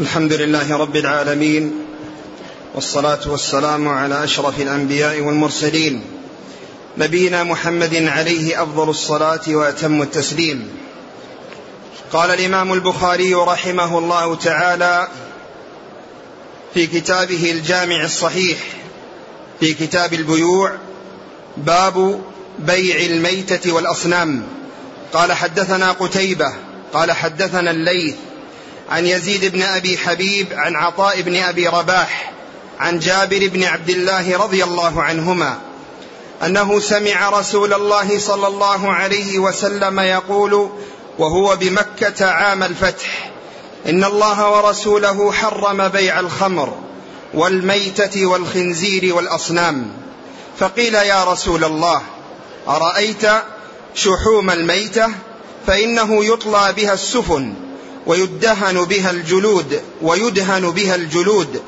الحمد لله رب العالمين والصلاة والسلام على أشرف الأنبياء والمرسلين نبينا محمد عليه أفضل الصلاة وأتم التسليم. قال الإمام البخاري رحمه الله تعالى في كتابه الجامع الصحيح في كتاب البيوع باب بيع الميتة والأصنام. قال حدثنا قتيبة قال حدثنا الليث عن يزيد بن أبي حبيب عن عطاء بن أبي رباح عن جابر بن عبد الله رضي الله عنهما أنه سمع رسول الله صلى الله عليه وسلم يقول وهو بمكة عام الفتح إن الله ورسوله حرم بيع الخمر والميتة والخنزير والأصنام فقيل يا رسول الله أرأيت شحوم الميتة؟ فإنه يطلى بها السفن ويدهن بها الجلود ويدهن بها الجلود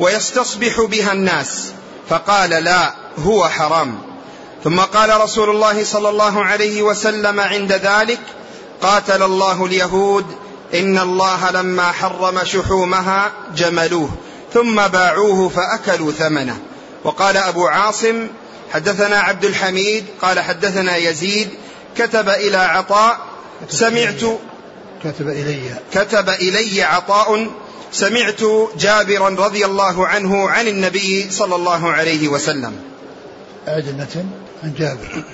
ويستصبح بها الناس. فقال لا هو حرام. ثم قال رسول الله صلى الله عليه وسلم عند ذلك قاتل الله اليهود إن الله لما حرم شحومها جملوه ثم باعوه فأكلوا ثمنه. وقال أبو عاصم حدثنا عبد الحميد قال حدثنا يزيد كتب إلى عطاء سمعت كتب إلي. كتب إلي عطاء سمعت جابرا رضي الله عنه عن النبي صلى الله عليه وسلم. أعد المتن عن جابر.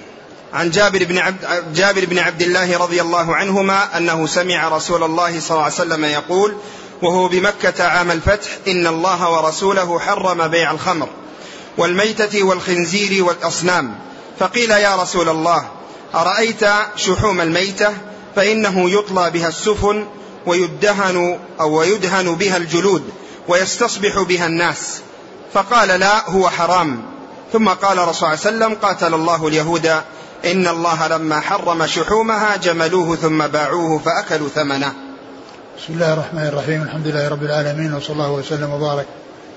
عن جابر بن عبد جابر بن عبد الله رضي الله عنهما أنه سمع رسول الله صلى الله عليه وسلم يقول وهو بمكة عام الفتح إن الله ورسوله حرم بيع الخمر والميتة والخنزير والأصنام. فقيل يا رسول الله أرأيت شحوم الميتة فإنه يطلى بها السفن ويدهن أو ويدهن بها الجلود ويستصبح بها الناس. فقال لا هو حرام. ثم قال رسول الله صلى الله عليه وسلم قاتل الله اليهود. إن الله لما حرم شحومها جملوه ثم باعوه فأكلوا ثمنه. بسم الله الرحمن الرحيم. الحمد لله رب العالمين وصلى الله وسلم وبارك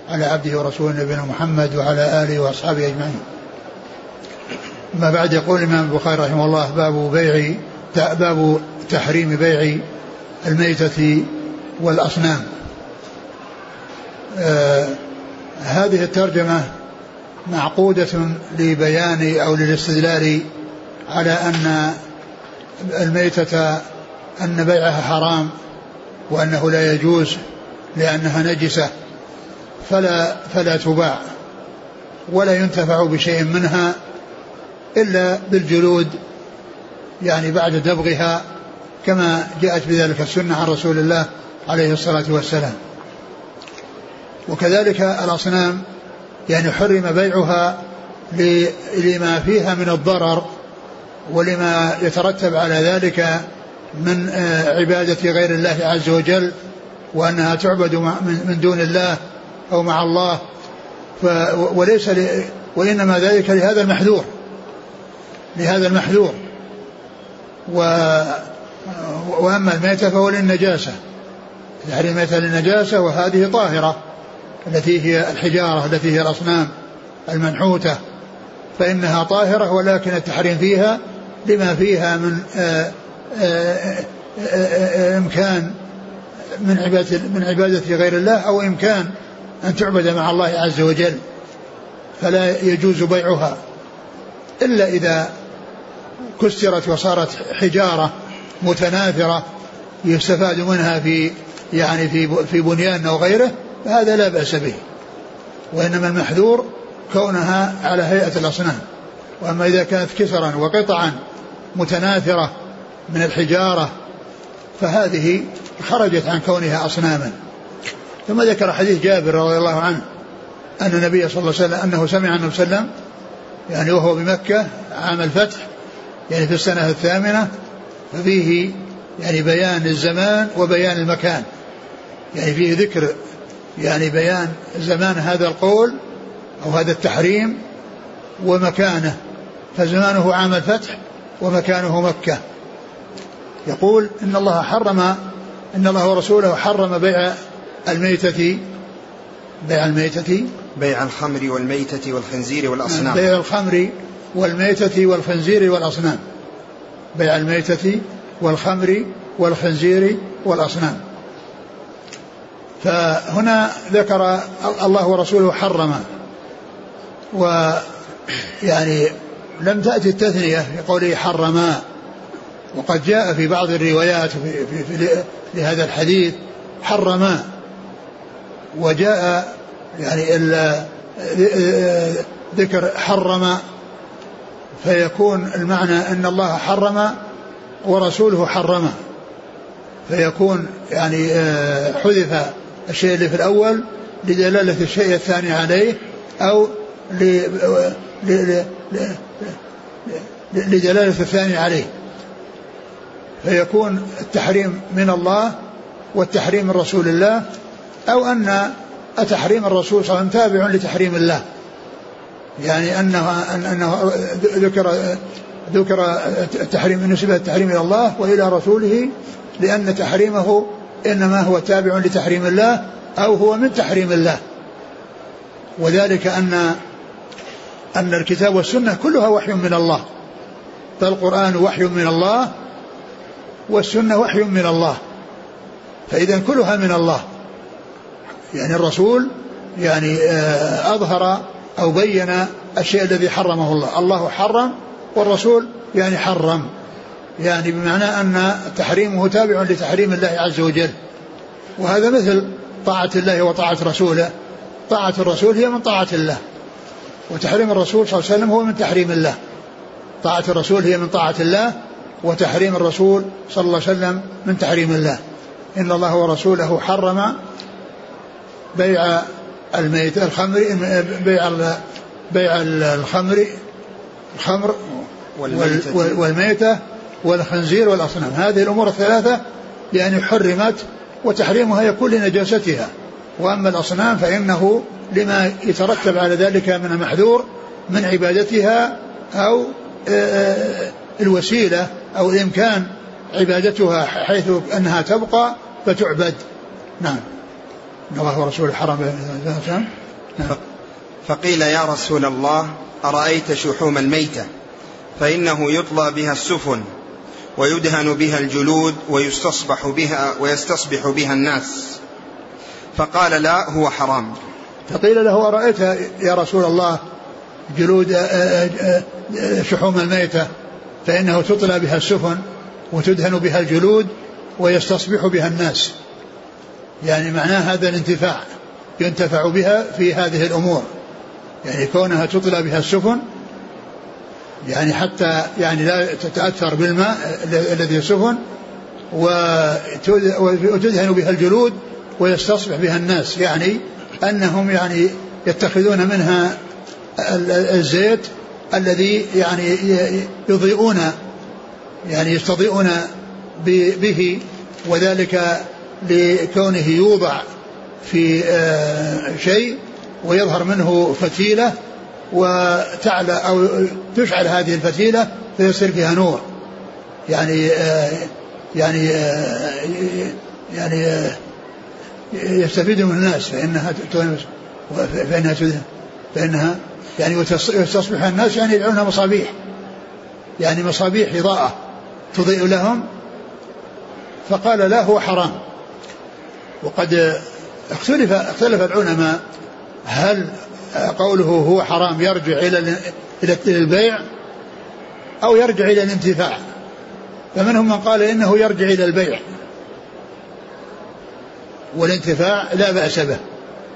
على عبده ورسوله نبينا محمد وعلى آله وأصحابه أجمعين. ما بعد يقول الإمام البخاري رحمه الله باب بيع باب تحريم بيع الميتة والأصنام. آه هذه الترجمة معقودة لبيان أو للاستدلال على أن الميتة أن بيعها حرام وأنه لا يجوز لأنها نجسة فلا فلا تباع ولا ينتفع بشيء منها إلا بالجلود يعني بعد دبغها كما جاءت بذلك السنة عن رسول الله عليه الصلاة والسلام. وكذلك الأصنام يعني حرم بيعها لما فيها من الضرر ولما يترتب على ذلك من آه، عبادة غير الله عز وجل وأنها تعبد من دون الله أو مع الله. وليس وإنما ذلك لهذا المحذور لهذا المحذور. و وأما الميتة فهو للنجاسة. يعني الميتة للنجاسة وهذه طاهرة التي هي الحجارة التي هي الأصنام المنحوتة فإنها طاهرة ولكن التحريم فيها لما فيها من آآ آآ آآ إمكان من عبادة من عبادة غير الله أو إمكان أن تعبد مع الله عز وجل فلا يجوز بيعها. إلا إذا كسرت وصارت حجارة متناثرة يستفاد منها في يعني في في بنيان أو غيره فهذا لا بأس به. وإنما المحذور كونها على هيئة الأصنام. وأما إذا كانت كسرا وقطعا متناثرة من الحجارة فهذه خرجت عن كونها أصناما. ثم ذكر حديث جابر رضي الله عنه أن النبي صلى الله عليه وسلم أنه سمع النبي صلى الله عليه وسلم يعني وهو بمكة عام الفتح يعني في السنة الثامنة ففيه يعني بيان الزمان وبيان المكان. يعني فيه ذكر يعني بيان زمان هذا القول أو هذا التحريم ومكانه. فزمانه عام الفتح ومكانه مكة. يقول إن الله حرم إن الله ورسوله حرم بيع الميتة بيع الميتة بيع الخمر والميتة والخنزير والأصنام. بيع الخمر والميتة والخنزير والأصنام. بيع الميتة والخمر والخنزير والأصنام. فهنا ذكر الله ورسوله حرم. ويعني لم تأتي التثنية في قوله حرما وقد جاء في بعض الروايات في, في, في لهذا الحديث حرما وجاء يعني ذكر حرم. فيكون المعنى أن الله حرم ورسوله حرم. فيكون يعني آه، حذف الشيء اللي في الأول لدلالة الشيء الثاني عليه أو لدلالة الثاني عليه. فيكون التحريم من الله والتحريم من رسول الله أو أن تحريم الرسول صلى الله عليه وسلم تابع لتحريم الله. يعني انه أنه ذكر ذكر التحريم نسبة التحريم إلى الله وإلى رسوله لأن تحريمه إنما هو تابع لتحريم الله أو هو من تحريم الله. وذلك ان أن الكتاب والسنة كلها وحي من الله. فالقرآن وحي من الله والسنة وحي من الله. فإذا كلها من الله. يعني الرسول يعني آه، أظهر أو بين الشيء الذي حرمه الله. الله حرم والرسول يعني حرم. يعني بمعنى أن تحريمه تابع لتحريم الله عز وجل. وهذا مثل طاعة الله وطاعة رسوله. طاعة الرسول هي من طاعة الله. وتحريم الرسول صلى الله عليه وسلم هو من تحريم الله. طاعة الرسول هي من طاعة الله وتحريم الرسول صلى الله عليه وسلم من تحريم الله. إن الله ورسوله حرم بيع الميت الخمر بيع بيع الخمر الخمر والميتة, والميتة والخنزير والأصنام. هذه الأمور الثلاثة يعني حرمت وتحريمها يكون لنجاستها. وأما الأصنام فإنه لما يترتب على ذلك من المحذور من عبادتها أو الوسيلة أو الإمكان عبادتها حيث أنها تبقى فتعبد. نعم. ان الله ورسوله حرم. نعم. فقيل يا رسول الله أرأيت شحوم الميتة؟ فإنه يطلى بها السفن ويدهن بها الجلود ويستصبح بها ويستصبح بها الناس. فقال لا هو حرام. فقيل له أرأيت يا رسول الله جلود آه، آه، آه، شحوم الميتة؟ فإنه تطلى بها السفن وتدهن بها الجلود ويستصبح بها الناس. يعني معناه هذا الانتفاع ينتفع بها في هذه الأمور. يعني كونها تطلى بها السفن يعني حتى يعني لا تتأثر بالماء الذي السفن وتدهن بها الجلود ويستصبح بها الناس. يعني أنهم يعني يتخذون منها الزيت الذي يعني يضيئون يعني يستضيئون به وذلك لكونه يوضع في آه، شيء ويظهر منه فتيلة وتعلى أو تشعل هذه الفتيلة فيصير فيها نور. يعني آه، يعني آه، يعني يستفيد من الناس فإنها فإنها فإنها يعني وتصبح الناس يعني يدعونها مصابيح. يعني مصابيح إضاءة تضيء لهم. فقال لا هو حرام. وقد اختلف اختلف العلماء هل قوله هو حرام يرجع إلى إلى البيع أو يرجع إلى الانتفاع. فمنهم من قال إنه يرجع إلى البيع. والانتفاع لا بأس به.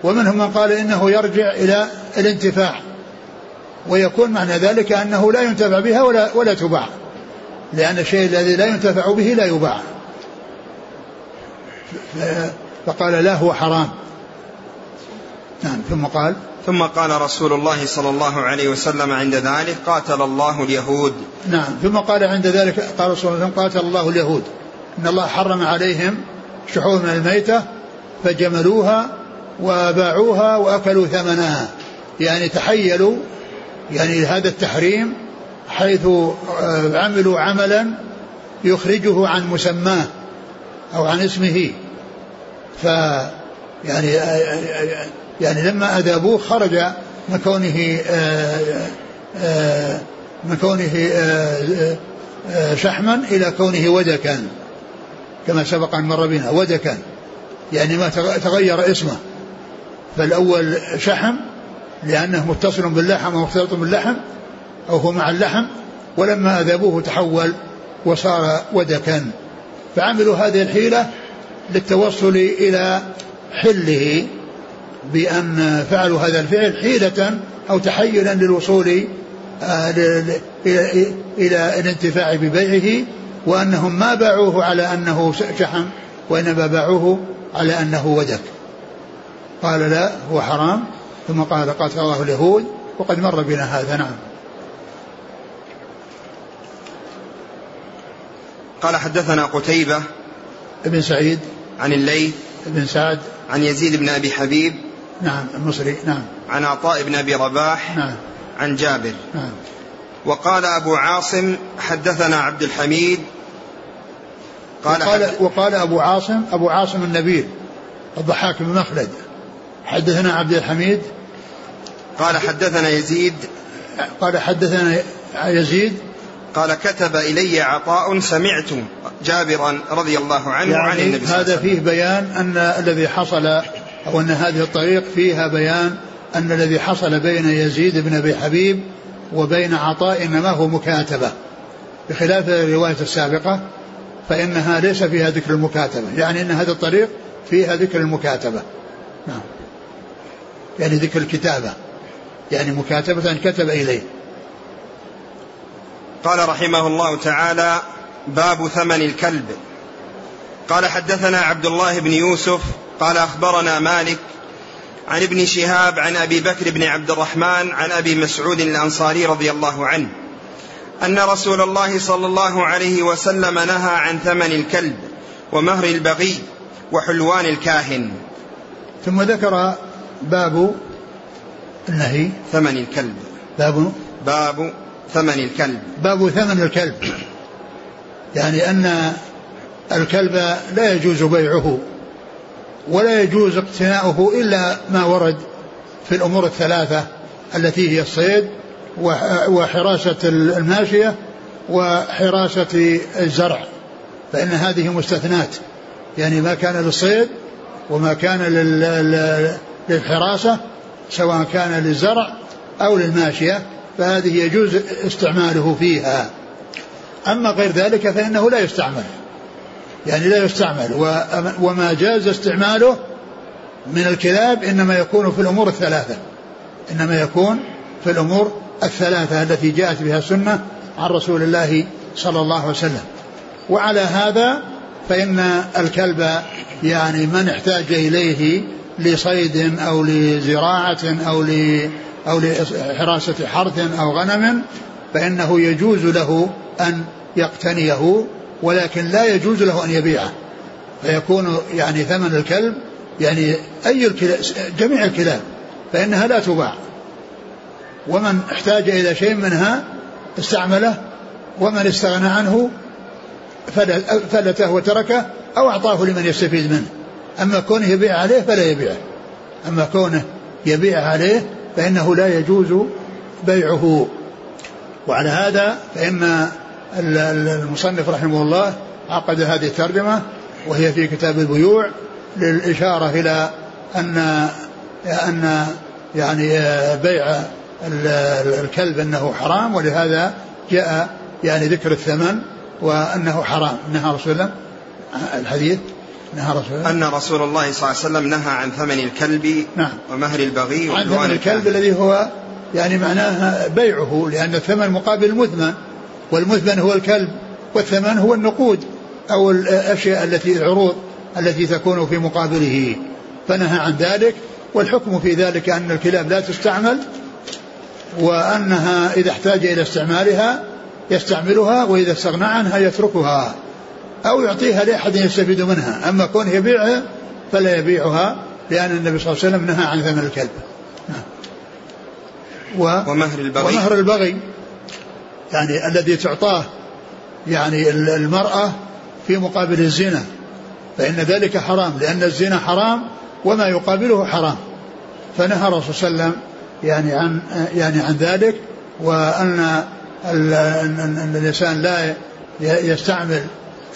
ومنهم من قال إنه يرجع إلى الانتفاع. ويكون معنى ذلك أنه لا ينتفع بها ولا ولا تباع. لأن الشيء الذي لا ينتفع به لا يباع. فقال لا هو حرام. نعم ثم قال ثم قال رسول الله صلى الله عليه وسلم عند ذلك قاتل الله اليهود. نعم ثم قال عند ذلك قال رسول الله قاتل الله اليهود. إن الله حرم عليهم شحوم الميتة فجملوها وباعوها وأكلوا ثمنها. يعني تحيلوا يعني هذا التحريم حيث آه، عملوا عملا يخرجه عن مسماه أو عن اسمه. ف يعني يعني لما أذابوه خرج من كونه من كونه شحما إلى كونه ودكا كما سبق أن مر بنا ودكا يعني ما تغير اسمه. فالأول شحم لأنه متصل باللحم ومختلط باللحم أو هو مع اللحم ولما أذابوه تحول وصار ودكا. فعملوا هذه الحيلة للتوصل إلى حله بأن فعلوا هذا الفعل حيلة أو تحيلا للوصول آه، إلى الانتفاع ببيعه وأنهم ما باعوه على أنه شحم وإنما باعوه على أنه ودك. قال لا هو حرام. ثم قال قاتل الله اليهود وقد مر بنا هذا نعم. قال حدثنا قتيبة ابن سعيد. عن الليث. بن سعد. عن يزيد بن أبي حبيب. نعم المصري. نعم. عن عطاء بن أبي رباح. نعم. عن جابر. نعم. وقال أبو عاصم حدثنا عبد الحميد. قال وقال. وقال أبو عاصم أبو عاصم النبيل الضحاك بن مخلد. حدثنا عبد الحميد. قال حدثنا يزيد. قال حدثنا يزيد. قال كتب إلي عطاء سمعت. جابرا رضي الله عنه يعني عن النبي صلى الله عليه وسلم. هذا فيه بيان أن الذي حصل أو أن هذه الطريق فيها بيان أن الذي حصل بين يزيد بن أبي حبيب وبين عطاء إنما هو مكاتبة. بخلاف الرواية السابقة فإنها ليس فيها ذكر المكاتبة. يعني أن هذا الطريق فيها ذكر المكاتبة. نعم. يعني ذكر الكتابة. يعني مكاتبة كتب إليه. قال رحمه الله تعالى باب ثمن الكلب. قال حدثنا عبد الله بن يوسف قال أخبرنا مالك عن ابن شهاب عن أبي بكر بن عبد الرحمن عن أبي مسعود الأنصاري رضي الله عنه أن رسول الله صلى الله عليه وسلم نهى عن ثمن الكلب ومهر البغي وحلوان الكاهن. ثم ذكر باب النهي. ثمن الكلب. باب باب ثمن الكلب. باب ثمن الكلب. يعني أن الكلب لا يجوز بيعه ولا يجوز اقتناؤه إلا ما ورد في الأمور الثلاثة التي هي الصيد وحراسة الماشية وحراسة الزرع فإن هذه مستثنات يعني ما كان للصيد وما كان للحراسة سواء كان للزرع أو للماشية فهذه يجوز استعماله فيها. أما غير ذلك فإنه لا يستعمل. يعني لا يستعمل. وما جاز استعماله من الكلاب إنما يكون في الأمور الثلاثة. إنما يكون في الأمور الثلاثة التي جاءت بها السنة عن رسول الله صلى الله عليه وسلم. وعلى هذا فإن الكلب يعني من احتاج إليه لصيد أو لزراعة أو أو لحراسة حرث أو غنم فإنه يجوز له أن يقتنيه ولكن لا يجوز له أن يبيعه. فيكون يعني ثمن الكلب يعني أي الكلاب جميع الكلاب فإنها لا تباع. ومن احتاج إلى شيء منها استعمله ومن استغنى عنه فلته وتركه أو أعطاه لمن يستفيد منه. أما كونه يبيع عليه فلا يبيعه. أما كونه يبيع عليه فإنه لا يجوز بيعه. وعلى هذا فإن المصنف رحمه الله عقد هذه الترجمة وهي في كتاب البيوع للإشارة إلى أن أن يعني بيع الكلب أنه حرام ولهذا جاء يعني ذكر الثمن وأنه حرام. نهى رسول الله الحديث. نهى رسول الله. أن رسول الله صلى الله عليه وسلم نهى عن ثمن الكلب نعم. ومهر البغي عن ثمن الكلب الذي هو يعني معناه بيعه لأن الثمن مقابل المثمن والمثمن هو الكلب والثمن هو النقود أو الأشياء التي العروض التي تكون في مقابله فنهى عن ذلك والحكم في ذلك أن الكلاب لا تستعمل وأنها إذا احتاج إلى استعمالها يستعملها وإذا استغنى عنها يتركها أو يعطيها لأحد يستفيد منها أما كونه يبيعها فلا يبيعها لأن النبي صلى الله عليه وسلم نهى عن ثمن الكلب. و ومهر البغي. ومهر البغي. يعني الذي تعطاه يعني المرأة في مقابل الزنا. فإن ذلك حرام لأن الزنا حرام وما يقابله حرام. فنهى الرسول صلى الله عليه وسلم يعني عن يعني عن ذلك وأن الإنسان لا يستعمل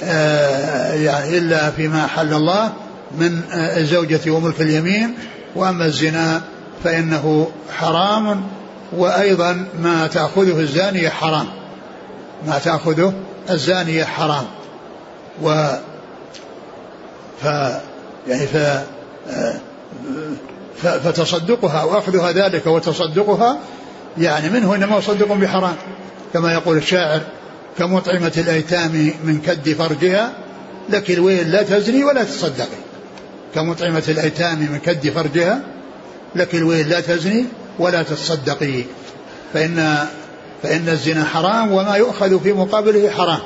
آه، يعني إلا فيما حل الله من الزوجة وملك اليمين. وأما الزنا فإنه حرام. وأيضا ما تأخذه الزانية حرام. ما تأخذه الزانية حرام. و ف يعني ف فتصدقها واخذها ذلك وتصدقها يعني منه إنما صدق بحرام. كما يقول الشاعر كمطعمة الأيتام من كد فرجها لك الويل لا تزني ولا تصدقي. كمطعمة الأيتام من كد فرجها لك الويل لا تزني ولا تصدقي فإن فإن الزنا حرام وما يؤخذ في مقابله حرام.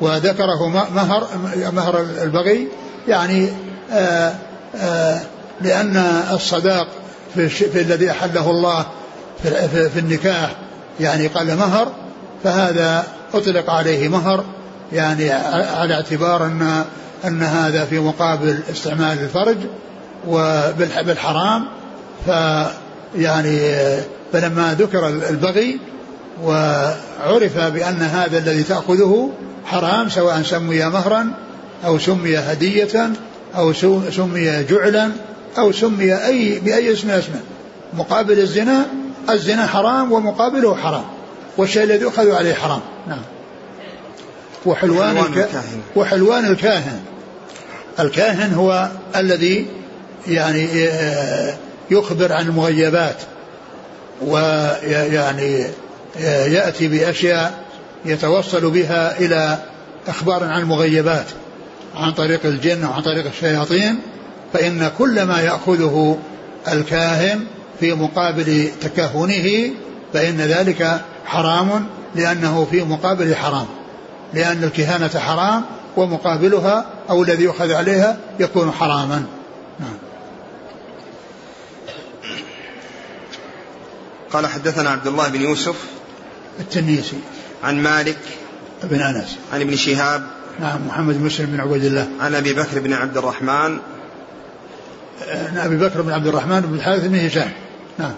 وذكره مهر مهر البغي يعني آآ آآ لأن الصداق في, في الذي أحله الله في, في, في النكاح يعني قال مهر فهذا أطلق عليه مهر يعني على اعتبار أن أن هذا في مقابل استعمال الفرج وبالحرام فيعني فلما ذكر البغي وعرف بأن هذا الذي تأخذه حرام سواء سمي مهرا أو سمي هدية أو سمي جعلا أو سمي أي بأي اسم اسمه مقابل الزنا الزنا حرام ومقابله حرام والشيء الذي يؤخذ عليه حرام. نعم. وحلوان, وحلوان الكاهن. وحلوان الكاهن. الكاهن هو الذي يعني آه، يخبر عن المغيبات ويعني يأتي بأشياء يتوصل بها إلى أخبار عن المغيبات عن طريق الجن وعن طريق الشياطين فإن كل ما يأخذه الكاهن في مقابل تكهنه فإن ذلك حرام لأنه في مقابل حرام لأن الكهانة حرام ومقابلها أو الذي يؤخذ عليها يكون حراما. نعم. قال حدثنا عبد الله بن يوسف التنيسي عن مالك بن أنس عن ابن شهاب نعم محمد بن مسلم بن عبيد الله. عن أبي بكر بن عبد الرحمن عن أبي بكر بن عبد الرحمن بن الحارث بن هشام. نعم.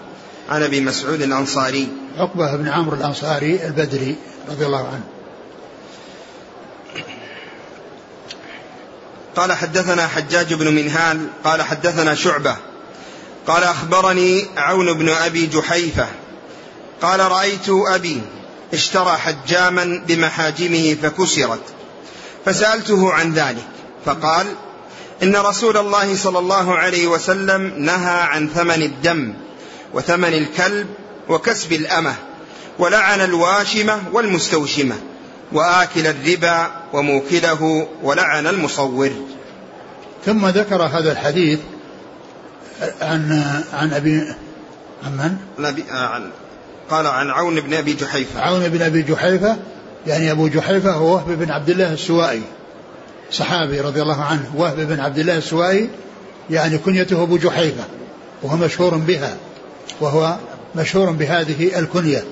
عن أبي مسعود الأنصاري. عقبة بن عمرو الأنصاري البدري رضي الله عنه. قال حدثنا حجاج بن منهال قال حدثنا شعبة قال أخبرني عون بن أبي جحيفة. قال رأيت أبي اشترى حجاما بمحاجمه فكسرت. فسألته عن ذلك فقال إن رسول الله صلى الله عليه وسلم نهى عن ثمن الدم وثمن الكلب وكسب الأمة ولعن الواشمه والمستوشمة وآكل الربا وموكله ولعن المصور. ثم ذكر هذا الحديث عن عن أبي عن من؟ عن قال عن عون بن أبي جحيفة. عون بن أبي جحيفة يعني أبو جحيفة هو وهب بن عبد الله السوائي صحابي رضي الله عنه وهب بن عبد الله السوائي يعني كنيته أبو جحيفة وهو مشهور بها وهو مشهور بهذه الكنية.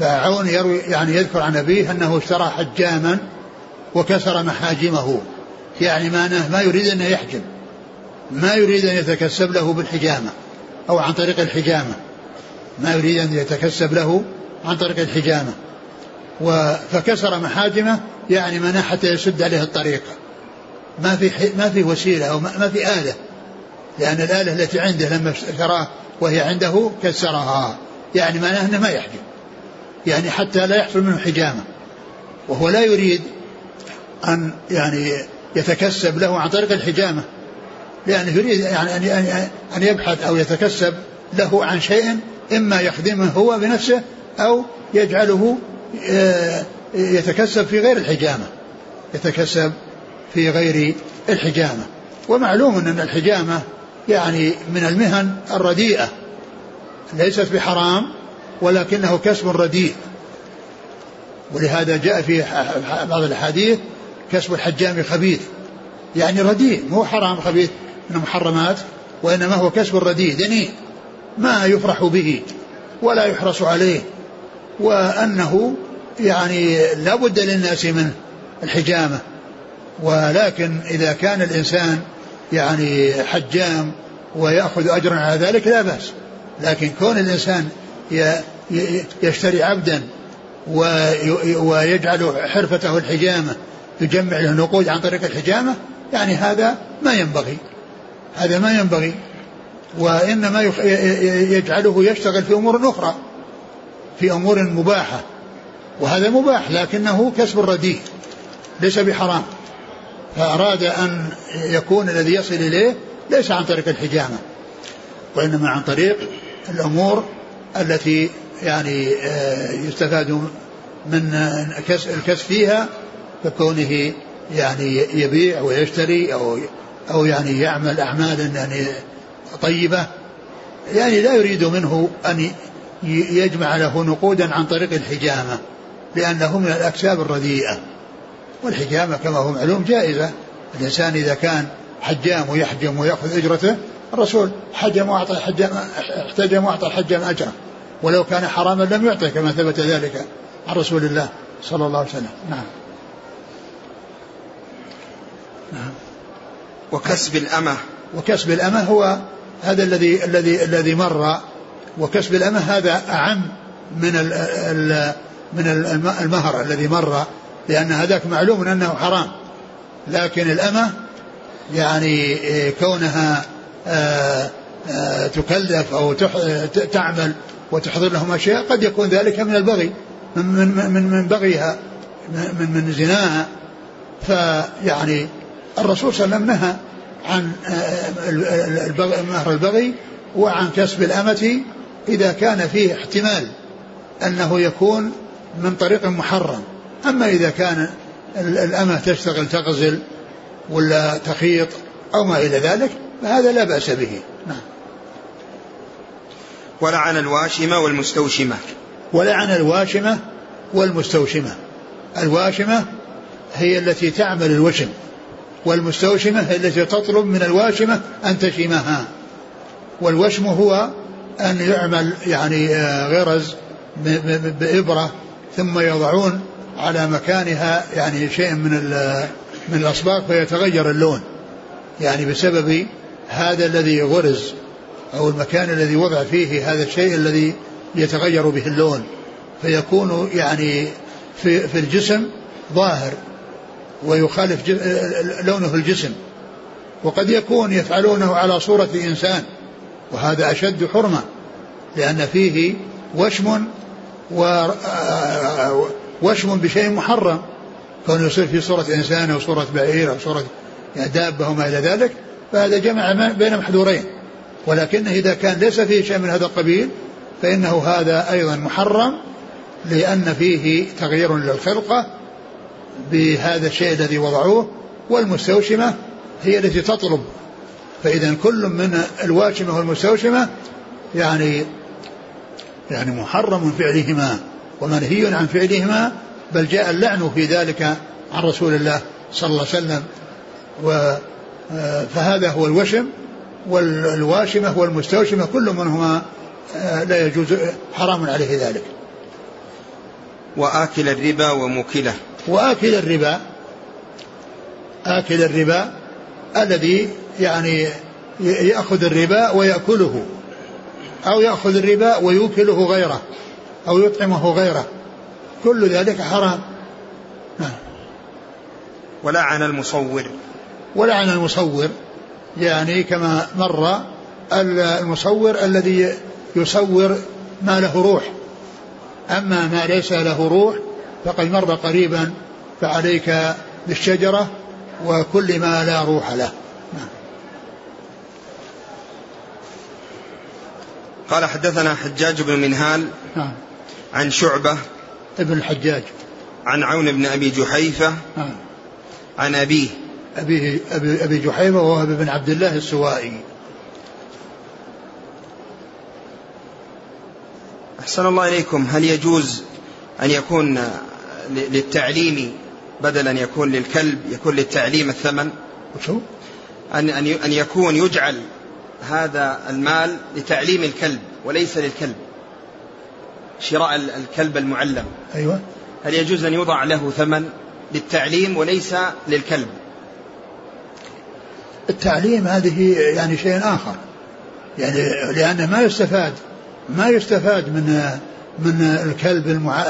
فعون يروي يعني يذكر عن أبيه أنه اشترى حجاما وكسر محاجمه يعني ما ما يريد أن يحجم. ما يريد أن يتكسب له بالحجامة أو عن طريق الحجامة. ما يريد أن يتكسب له عن طريق الحجامة. فكسر محاجمه يعني منع حتى يسد عليه الطريق. ما في ما في وسيلة أو ما في آلة. لأن الآلة التي عنده لما اشتراها وهي عنده كسرها. يعني معناه أنه ما يحجم يعني حتى لا يحصل منه حجامة. وهو لا يريد أن يعني يتكسب له عن طريق الحجامة. لأنه يريد يعني ان يبحث أو يتكسب له عن شيء إما يخدمه هو بنفسه أو يجعله آه، يتكسب في غير الحجامة. يتكسب في غير الحجامة. ومعلوم أن الحجامة يعني من المهن الرديئة. ليست بحرام ولكنه كسب رديء. ولهذا جاء في بعض الأحاديث كسب الحجام خبيث. يعني رديء مو حرام خبيث. من المحرمات وإنما هو كسب رديء دنيء ما يفرح به ولا يحرص عليه وأنه يعني لا بد للناس من الحجامة. ولكن إذا كان الإنسان يعني حجام ويأخذ أجرا على ذلك لا بأس لكن كون الإنسان يشتري عبدا ويجعل حرفته الحجامة يجمع له نقود عن طريق الحجامة يعني هذا ما ينبغي. هذا ما ينبغي وإنما يجعله يشتغل في أمور أخرى في أمور مباحة وهذا مباح لكنه كسب الرديء ليس بحرام. فأراد أن يكون الذي يصل إليه ليس عن طريق الحجامة وإنما عن طريق الأمور التي يعني آه، يستفاد من الكسب فيها ككونه يعني يبيع ويشتري أو أو يعني يعمل أعمالا يعني طيبة يعني لا يريد منه أن يجمع له نقودا عن طريق الحجامة لأنه من الأكساب الرديئة. والحجامة كما هو معلوم جائزة. الإنسان إذا كان حجام ويحجم ويأخذ أجرته الرسول حجم وأعطى الحجام احتجم وأعطى الحجام أجره ولو كان حراما لم يعطه كما ثبت ذلك عن رسول الله صلى الله عليه وسلم. نعم. نعم. وكسب الأمة. وكسب الأمة هو هذا الذي الذي الذي مر وكسب الأمة هذا أعم من من المهر الذي مر لأن هذاك معلوم أنه حرام. لكن الأمة يعني كونها آه، آه، تكلف أو تعمل وتحضر لهم أشياء قد يكون ذلك من البغي من من من, من بغيها من من زناها. فيعني الرسول صلى الله عليه وسلم نهى عن آه، مهر البغي وعن كسب الأمة إذا كان فيه احتمال أنه يكون من طريق محرم. أما إذا كان الأمة تشتغل تغزل ولا تخيط أو ما إلى ذلك فهذا لا بأس به. نعم. ولعن الواشمة والمستوشمة. ولعن الواشمة والمستوشمة. الواشمة هي التي تعمل الوشم. والمستوشمة التي تطلب من الواشمة أن تشمها. والوشم هو أن يعمل يعني آه، غرز بإبرة ثم يضعون على مكانها يعني شيء من من الأصباغ فيتغير اللون. يعني بسبب هذا الذي غرز أو المكان الذي وضع فيه هذا الشيء الذي يتغير به اللون. فيكون يعني في, في الجسم ظاهر. ويخالف لونه الجسم. وقد يكون يفعلونه على صورة إنسان. وهذا أشد حرمة لأن فيه وشم و وشم بشيء محرم. كونه يصير في صورة إنسان أو صورة بعير أو صورة دابة وما إلى ذلك فهذا جمع بين محذورين. ولكنه إذا كان ليس فيه شيء من هذا القبيل فإنه هذا أيضا محرم لأن فيه تغيير للخلقة بهذا الشيء الذي وضعوه والمستوشمة هي التي تطلب. فإذا كل من الواشمة والمستوشمة يعني يعني محرم فعلهما ومنهي عن فعلهما بل جاء اللعن في ذلك عن رسول الله صلى الله عليه وسلم. و فهذا هو الوشم والواشمة والمستوشمة كل منهما آه، لا يجوز حرام عليه ذلك. وآكل الربا وموكله. وآكل الربا آكل الربا الذي يعني يأخذ الربا ويأكله أو يأخذ الربا ويوكله غيره أو يطعمه غيره. كل ذلك حرام. نعم. ولعن المصور. ولعن المصور يعني كما مر المصور الذي يصور ما له روح. أما ما ليس له روح فقد مر قريبا فعليك بالشجرة وكل ما لا روح له نعم. قال حدثنا حجاج بن منهال نعم. عن شعبة ابن الحجاج عن عون بن أبي جحيفة نعم. عن أبيه أبيه أبي, أبي جحيفة وهو بن عبد الله السوائي أحسن الله إليكم هل يجوز أن يكون للتعليم بدلا أن يكون للكلب يكون للتعليم الثمن. وشو؟ أن أن يكون يجعل هذا المال لتعليم الكلب وليس للكلب. شراء الكلب المعلم. أيوة. هل يجوز أن يوضع له ثمن للتعليم وليس للكلب؟ التعليم هذه يعني شيء آخر. يعني لأنه ما يستفاد ما يستفاد من من الكلب المع...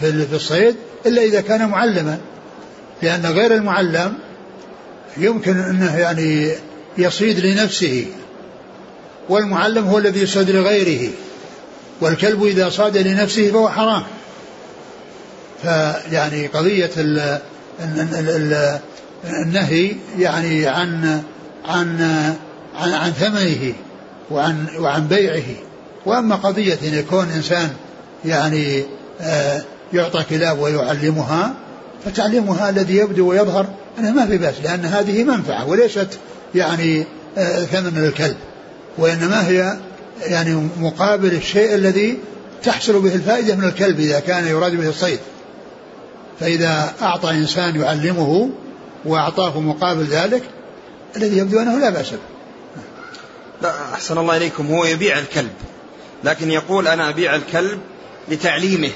في الصيد إلا إذا كان معلما. لأن غير المعلم يمكن أنه يعني يصيد لنفسه والمعلم هو الذي يصيد لغيره والكلب إذا صاد لنفسه فهو حرام. فيعني قضية النهي يعني عن عن عن, عن ثمنه وعن وعن بيعه. وأما قضية إن يكون إنسان يعني آه يعطى كلاب ويعلمها فتعليمها الذي يبدو ويظهر انه ما في بأس لأن هذه منفعة وليست يعني آه ثمن الكلب وإنما هي يعني مقابل الشيء الذي تحصل به الفائدة من الكلب إذا كان يراد به الصيد. فإذا أعطى إنسان يعلمه وأعطاه مقابل ذلك الذي يبدو أنه لا بأس به. لا أحسن الله إليكم هو يبيع الكلب لكن يقول أنا أبيع الكلب لتعليمه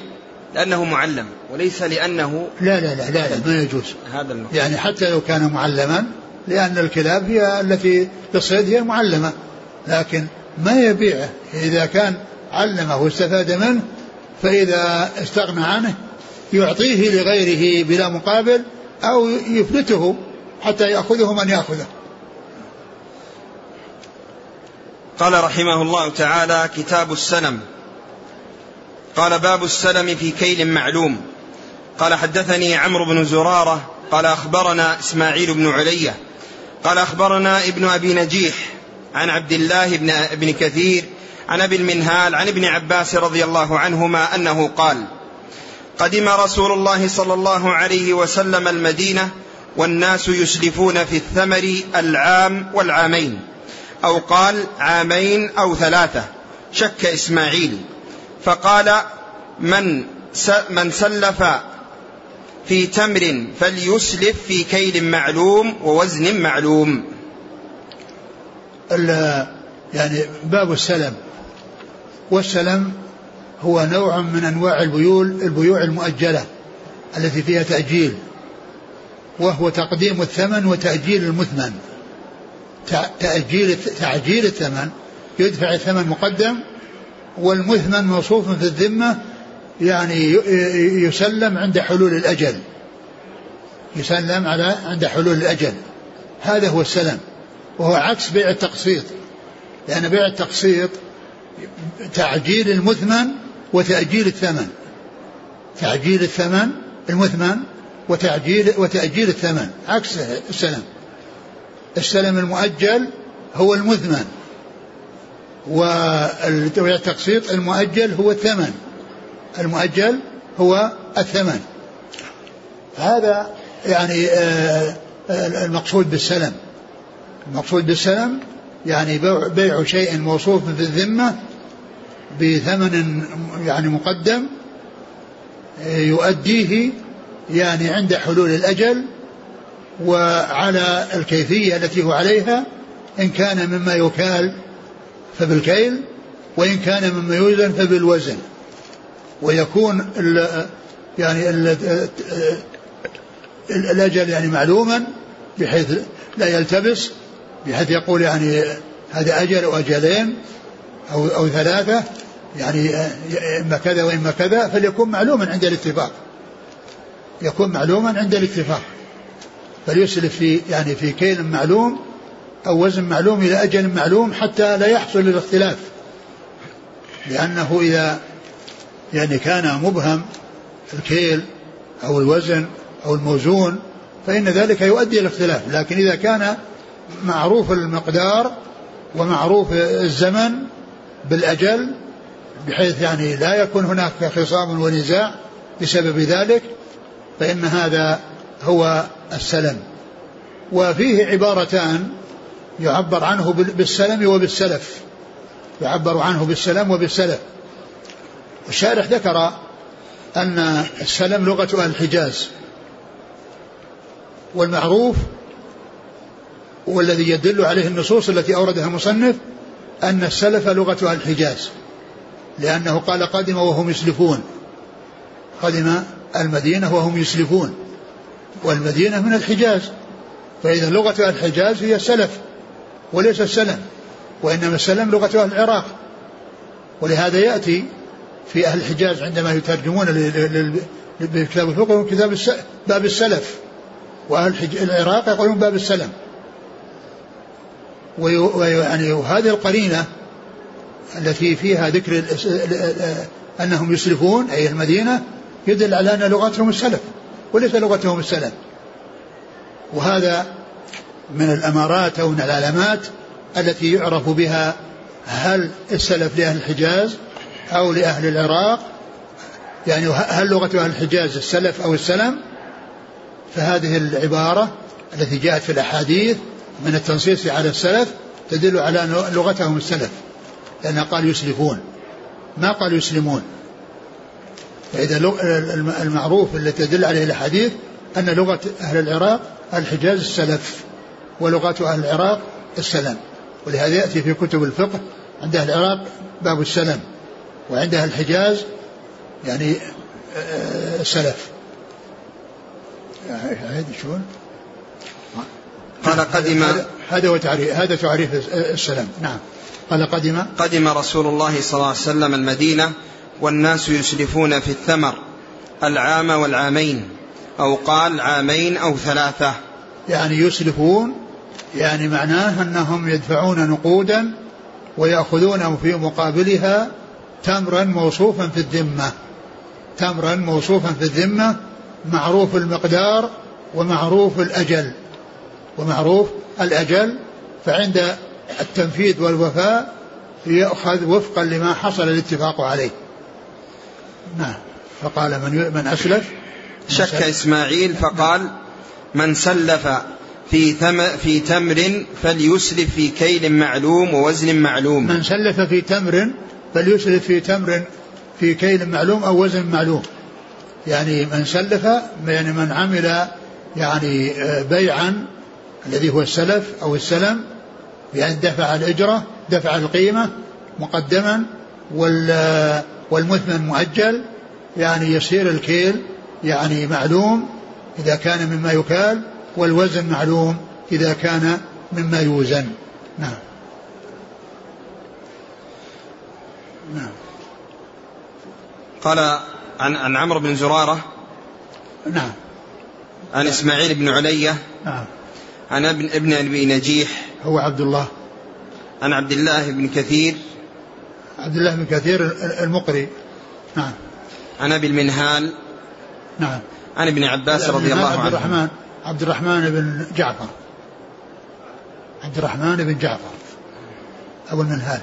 لأنه معلم وليس لأنه لا لا لا لا, لا ما يجوز. هذا المقصود. يعني حتى لو كان معلما لأن الكلاب هي التي للصيد هي معلمة. لكن ما يبيعه إذا كان علمه واستفاد منه فإذا استغنى عنه يعطيه لغيره بلا مقابل أو يفلته حتى يأخذه من يأخذه. قال رحمه الله تعالى كتاب السلم قال باب السلم في كيل معلوم. قال حدثني عمرو بن زرارة قال أخبرنا إسماعيل بن علية قال أخبرنا ابن أبي نجيح عن عبد الله بن ابن كثير عن أبي المنهال عن ابن عباس رضي الله عنهما أنه قال قدم رسول الله صلى الله عليه وسلم المدينة والناس يسلفون في الثمر العام والعامين أو قال عامين أو ثلاثة شك إسماعيل. فقال من من سلف في تمر فليسلف في كيل معلوم ووزن معلوم. يعني باب السلم. والسلم هو نوع من أنواع البيول البيوع المؤجلة التي فيها تأجيل وهو تقديم الثمن وتأجيل المثمن. تأجيل تعجيل الثمن يدفع الثمن مقدم والمثمن موصوف في الذمة يعني يسلم عند حلول الأجل. يسلم على عند حلول الأجل. هذا هو السلم. وهو عكس بيع التقسيط. لأن بيع التقسيط تعجيل المثمن وتأجيل الثمن. تعجيل الثمن المثمن وتعجيل وتأجيل الثمن. عكس السلم. السلم المؤجل هو المثمن. والتقسيط المؤجل هو الثمن. المؤجل هو الثمن. هذا يعني آه، المقصود بالسلم. المقصود بالسلم يعني بيع شيء موصوف في الذمة بثمن يعني مقدم آه، يؤديه يعني عند حلول الأجل وعلى الكيفية التي هو عليها إن كان مما يكال فبالكيل وإن كان مما يوزن فبالوزن. ويكون ال يعني ال الأجل يعني معلوما بحيث لا يلتبس بحيث يقول يعني هذا أجل أو أجلين أو أو ثلاثة يعني إما كذا وإما كذا فليكون معلوما عند الاتفاق. يكون معلوما عند الاتفاق. فليسلف في يعني في كيل معلوم أو وزن معلوم إلى أجل معلوم حتى لا يحصل الاختلاف. لأنه إذا يعني كان مبهم الكيل أو الوزن أو الموزون فإن ذلك يؤدي إلى الاختلاف. لكن إذا كان معروف المقدار ومعروف الزمن بالأجل بحيث يعني لا يكون هناك خصام ونزاع بسبب ذلك فإن هذا هو السلم. وفيه عبارتان يعبر عنه بالسلم وبالسلف. يعبر عنه بالسلم وبالسلف. الشارح ذكر أن السلم لغة أهل الحجاز. والمعروف والذي يدل عليه النصوص التي أوردها المصنف أن السلف لغة أهل الحجاز. لأنه قال قدم وهم يسلفون. قدم المدينة وهم يسلفون. والمدينة من الحجاز. فإذا لغة الحجاز هي السلف وليس السلم وإنما السلم لغة أهل العراق. ولهذا يأتي في أهل الحجاز عندما يترجمون بكتاب الفقه كتاب باب السلف. وأهل العراق يقولون باب السلم. ويعني وهذه القرينة التي فيها ذكر أنهم يسلفون أي المدينة يدل على أن لغتهم السلف وليس لغتهم السلف. وهذا من الأمارات أو من العلامات التي يعرف بها هل السلف لأهل الحجاز أو لأهل العراق. يعني هل لغة أهل الحجاز السلف أو السلم؟ فهذه العبارة التي جاءت في الأحاديث من التنصيص على السلف تدل على لغتهم السلف لأنها قال يسلفون. ما قال يسلمون؟ فإذا المعروف الذي تدل عليه الأحاديث أن لغة أهل العراق الحجاز السلف. ولغة أهل العراق السلام. ولهذا يأتي في كتب الفقه عند أهل العراق باب السلام وعند أهل الحجاز يعني آه، السلف. هذا شلون؟ قال قدم هذا هو تعريف هذا تعريف السلام. نعم. قال قدم قدم رسول الله صلى الله عليه وسلم المدينة والناس يسلفون في الثمر العام والعامين أو قال عامين أو ثلاثة. يعني يسلفون يعني معناه أنهم يدفعون نقودا ويأخذون في مقابلها تمرا موصوفا في الذمة. تمرا موصوفا في الذمة معروف المقدار ومعروف الأجل. ومعروف الأجل فعند التنفيذ والوفاء يؤخذ وفقا لما حصل الاتفاق عليه. نعم. فقال من من أسلف شك إسماعيل فقال من سلف في ثم في تمر فليسلف في كيل معلوم ووزن معلوم. من سلف في تمر فليسلف في تمر في كيل معلوم أو وزن معلوم. يعني من سلف يعني من عمل يعني آه، بيعا الذي هو السلف أو السلم بأن دفع الإجرة دفع القيمة مقدما والمثمن مؤجل يعني يصير الكيل يعني معلوم إذا كان مما يكال. والوزن معلوم إذا كان مما يوزن. نعم. نعم. قال عن عن عمرو بن زرارة نعم. عن إسماعيل بن علية نعم. عن ابن ابن أبي نجيح هو عبد الله. عن عبد الله بن كثير عبد الله بن كثير المقري. نعم. عن أبي المنهال نعم. عن ابن عباس رضي الله عنه. عبد الرحمن. عبد الرحمن بن جعفر. عبد الرحمن بن جعفر. أبو المنهال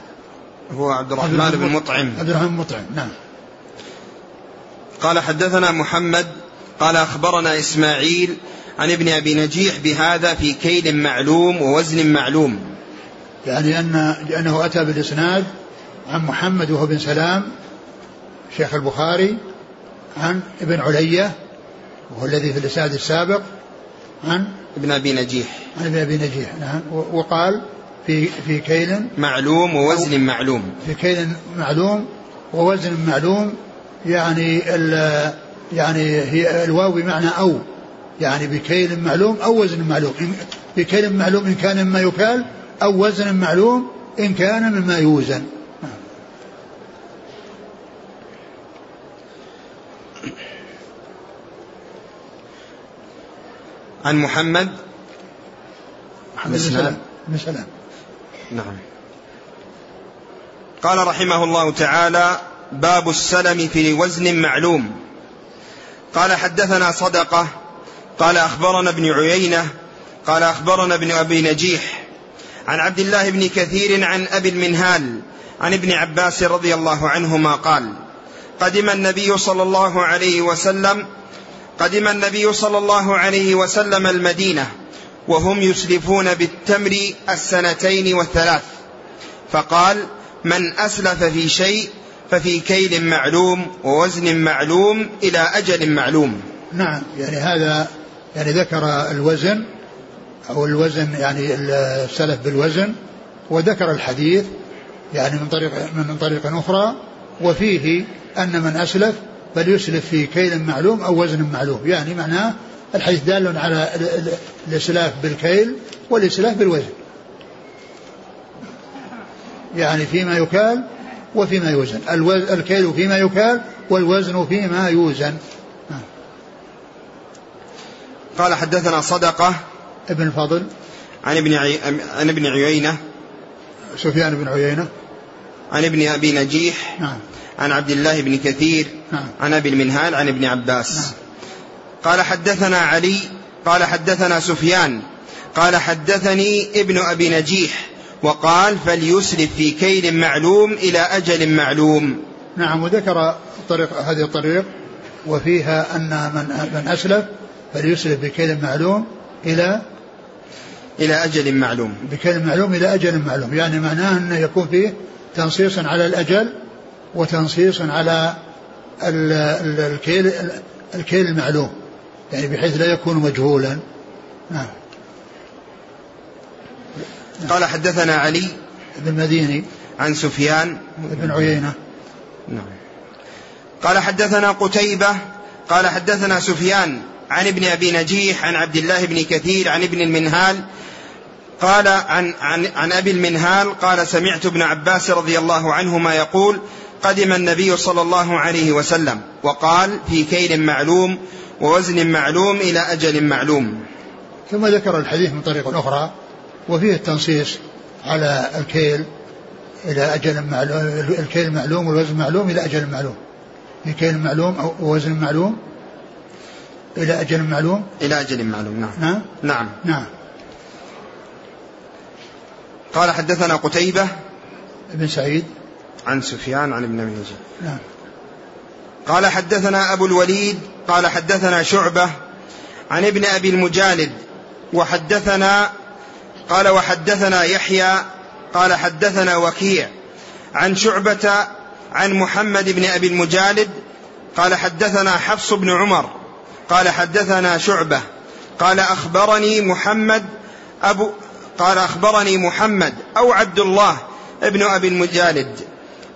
هو عبد الرحمن بن مطعم. عبد الرحمن مطعم نعم. قال حدثنا محمد قال أخبرنا إسماعيل عن ابن أبي نجيح بهذا في كيل معلوم ووزن معلوم. يعني أن لأنه أتى بالإسناد عن محمد وهو بن سلام شيخ البخاري عن ابن علية وهو الذي في الإسناد السابق عن ابن أبي نجيح. عن ابن أبي نجيح نعم. وقال في في كيل معلوم ووزن معلوم. في كيل معلوم ووزن معلوم يعني ال يعني هي الواو بمعنى أو يعني بكيل معلوم أو وزن معلوم. بكيل معلوم إن كان مما يكال أو وزن معلوم إن كان مما يوزن. عن محمد؟ محمد بن سلام. بن سلام. نعم. قال رحمه الله تعالى باب السلم في وزن معلوم. قال حدثنا صدقة. قال أخبرنا ابن عيينة. قال أخبرنا ابن أبي نجيح. عن عبد الله بن كثير عن أبي المنهال. عن ابن عباس رضي الله عنهما قال قدم النبي صلى الله عليه وسلم قدم النبي صلى الله عليه وسلم المدينة وهم يسلفون بالتمر السنتين والثلاث. فقال من أسلف في شيء ففي كيل معلوم ووزن معلوم إلى أجل معلوم. نعم يعني هذا يعني ذكر الوزن أو الوزن يعني السلف بالوزن وذكر الحديث يعني من طريق من طريق أخرى وفيه أن من اسلف فليسلف في كيل معلوم أو وزن معلوم. يعني معناه الحديث دال على الإسلاف بالكيل والإسلاف بالوزن. يعني فيما يكال وفيما يوزن. الكيل فيما يكال والوزن فيما يوزن. قال حدثنا صدقة ابن الفضل. عن ابن عي... عن ابن عيينة. سفيان بن عيينة. عن ابن أبي نجيح. نعم. عن عبد الله بن كثير نعم. عن أبي المنهال عن ابن عباس. نعم. قال حدثنا علي قال حدثنا سفيان قال حدثني ابن أبي نجيح وقال فليسرف في كيل معلوم إلى أجل معلوم. نعم وذكر الطريق هذه الطريق وفيها أن من من أسلف فليسلف بكيل معلوم إلى إلى أجل معلوم. بكيل معلوم إلى أجل معلوم. يعني معناه أنه يكون فيه تنصيص على الأجل وتنصيص على ال- ال- الكيل الكيل المعلوم يعني بحيث لا يكون مجهولا. نعم. قال حدثنا علي ابن مديني عن سفيان. ابن عيينة. نعم. قال حدثنا قتيبة قال حدثنا سفيان عن ابن أبي نجيح عن عبد الله بن كثير عن ابن المنهال. قال عن, عن, عن أبي المنهال قال سمعت ابن عباس رضي الله عنهما يقول قدم النبي صلى الله عليه وسلم وقال في كيل معلوم ووزن معلوم إلى أجل معلوم. ثم ذكر الحديث من طريق أخرى وفيه التنصيص على الكيل إلى أجل معلوم الكيل المعلوم والوزن معلوم إلى أجل معلوم. في كيل معلوم أو وزن معلوم إلى أجل معلوم؟ إلى أجل معلوم نعم. نعم. نعم. نعم. قال حدثنا قتيبة ابن سعيد. عن سفيان عن ابن نجيح نعم. قال حدثنا أبو الوليد قال حدثنا شعبة عن ابن أبي المجالد وحدثنا قال وحدثنا يحيى قال حدثنا وكيع عن شعبة عن محمد بن أبي المجالد قال حدثنا حفص بن عمر قال حدثنا شعبة قال أخبرني محمد أبو قال أخبرني محمد أو عبد الله ابن أبي المجالد.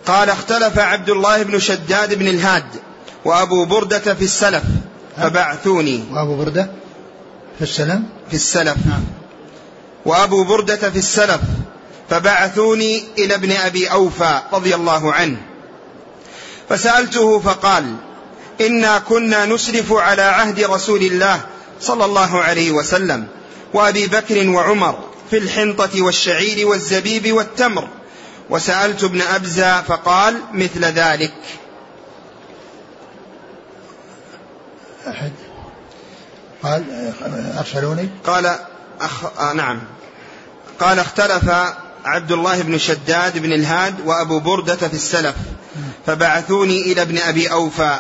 قال اختلف عبد الله بن شداد بن الهاد وأبو بردة في السلف فبعثوني. وأبو بردة في السلم في السلف. نعم. وأبو بردة في السلف فبعثوني إلى ابن أبي أوفى رضي الله عنه. فسألته فقال إنا كنا نسرف على عهد رسول الله صلى الله عليه وسلم وأبي بكر وعمر في الحنطة والشعير والزبيب والتمر وسألت ابن أبزة فقال مثل ذلك. أحد؟ قال أرسلوني؟ قال أخ... آه نعم. قال اختلف عبد الله بن شداد بن الهاد وأبو بردة في السلف فبعثوني إلى ابن أبي أوفى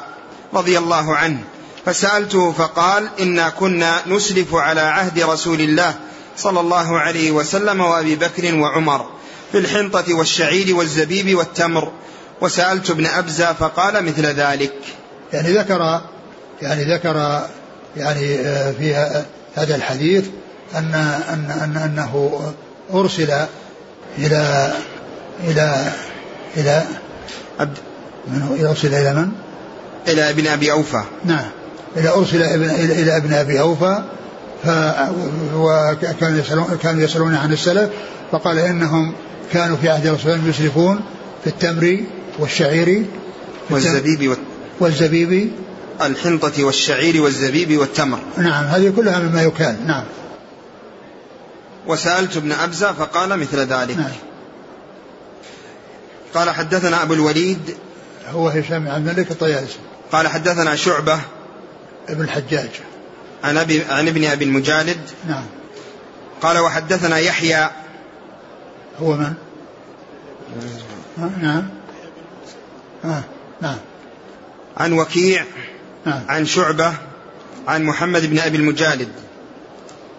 رضي الله عنه فسألته فقال إنا كنا نسلف على عهد رسول الله صلى الله عليه وسلم وأبي بكر وعمر. في الحنطة والشعير والزبيب والتمر وسألت ابن أبزة فقال مثل ذلك. يعني ذكر يعني ذكر يعني آه، في هذا الحديث أن أن أن أنه أرسل إلى إلى إلى عبد من هو؟ أرسل إلى من؟ إلى ابن أبي أوفى. نعم. إلى أرسل ابن إلى, إلى ابن أبي أوفى وكانوا يسألون كانوا يسألون عن السلف فقال إنهم كانوا في عهد الرسول يسرفون في التمر والشعير والزبيب وال- والزبيب. الحنطة والشعير والزبيب والتمر. نعم هذه كلها مما يكال نعم. وسألت ابن أبزة فقال مثل ذلك. نعم. قال حدثنا أبو الوليد. هو هشام عن الملك الطيالسي. قال حدثنا شعبة. ابن الحجاج. عن, أبي عن ابن أبي المجالد. نعم. قال وحدثنا يحيى. هو من؟ ها؟ نعم. ها نعم. عن وكيع نعم عن شعبة عن محمد بن أبي المجالد.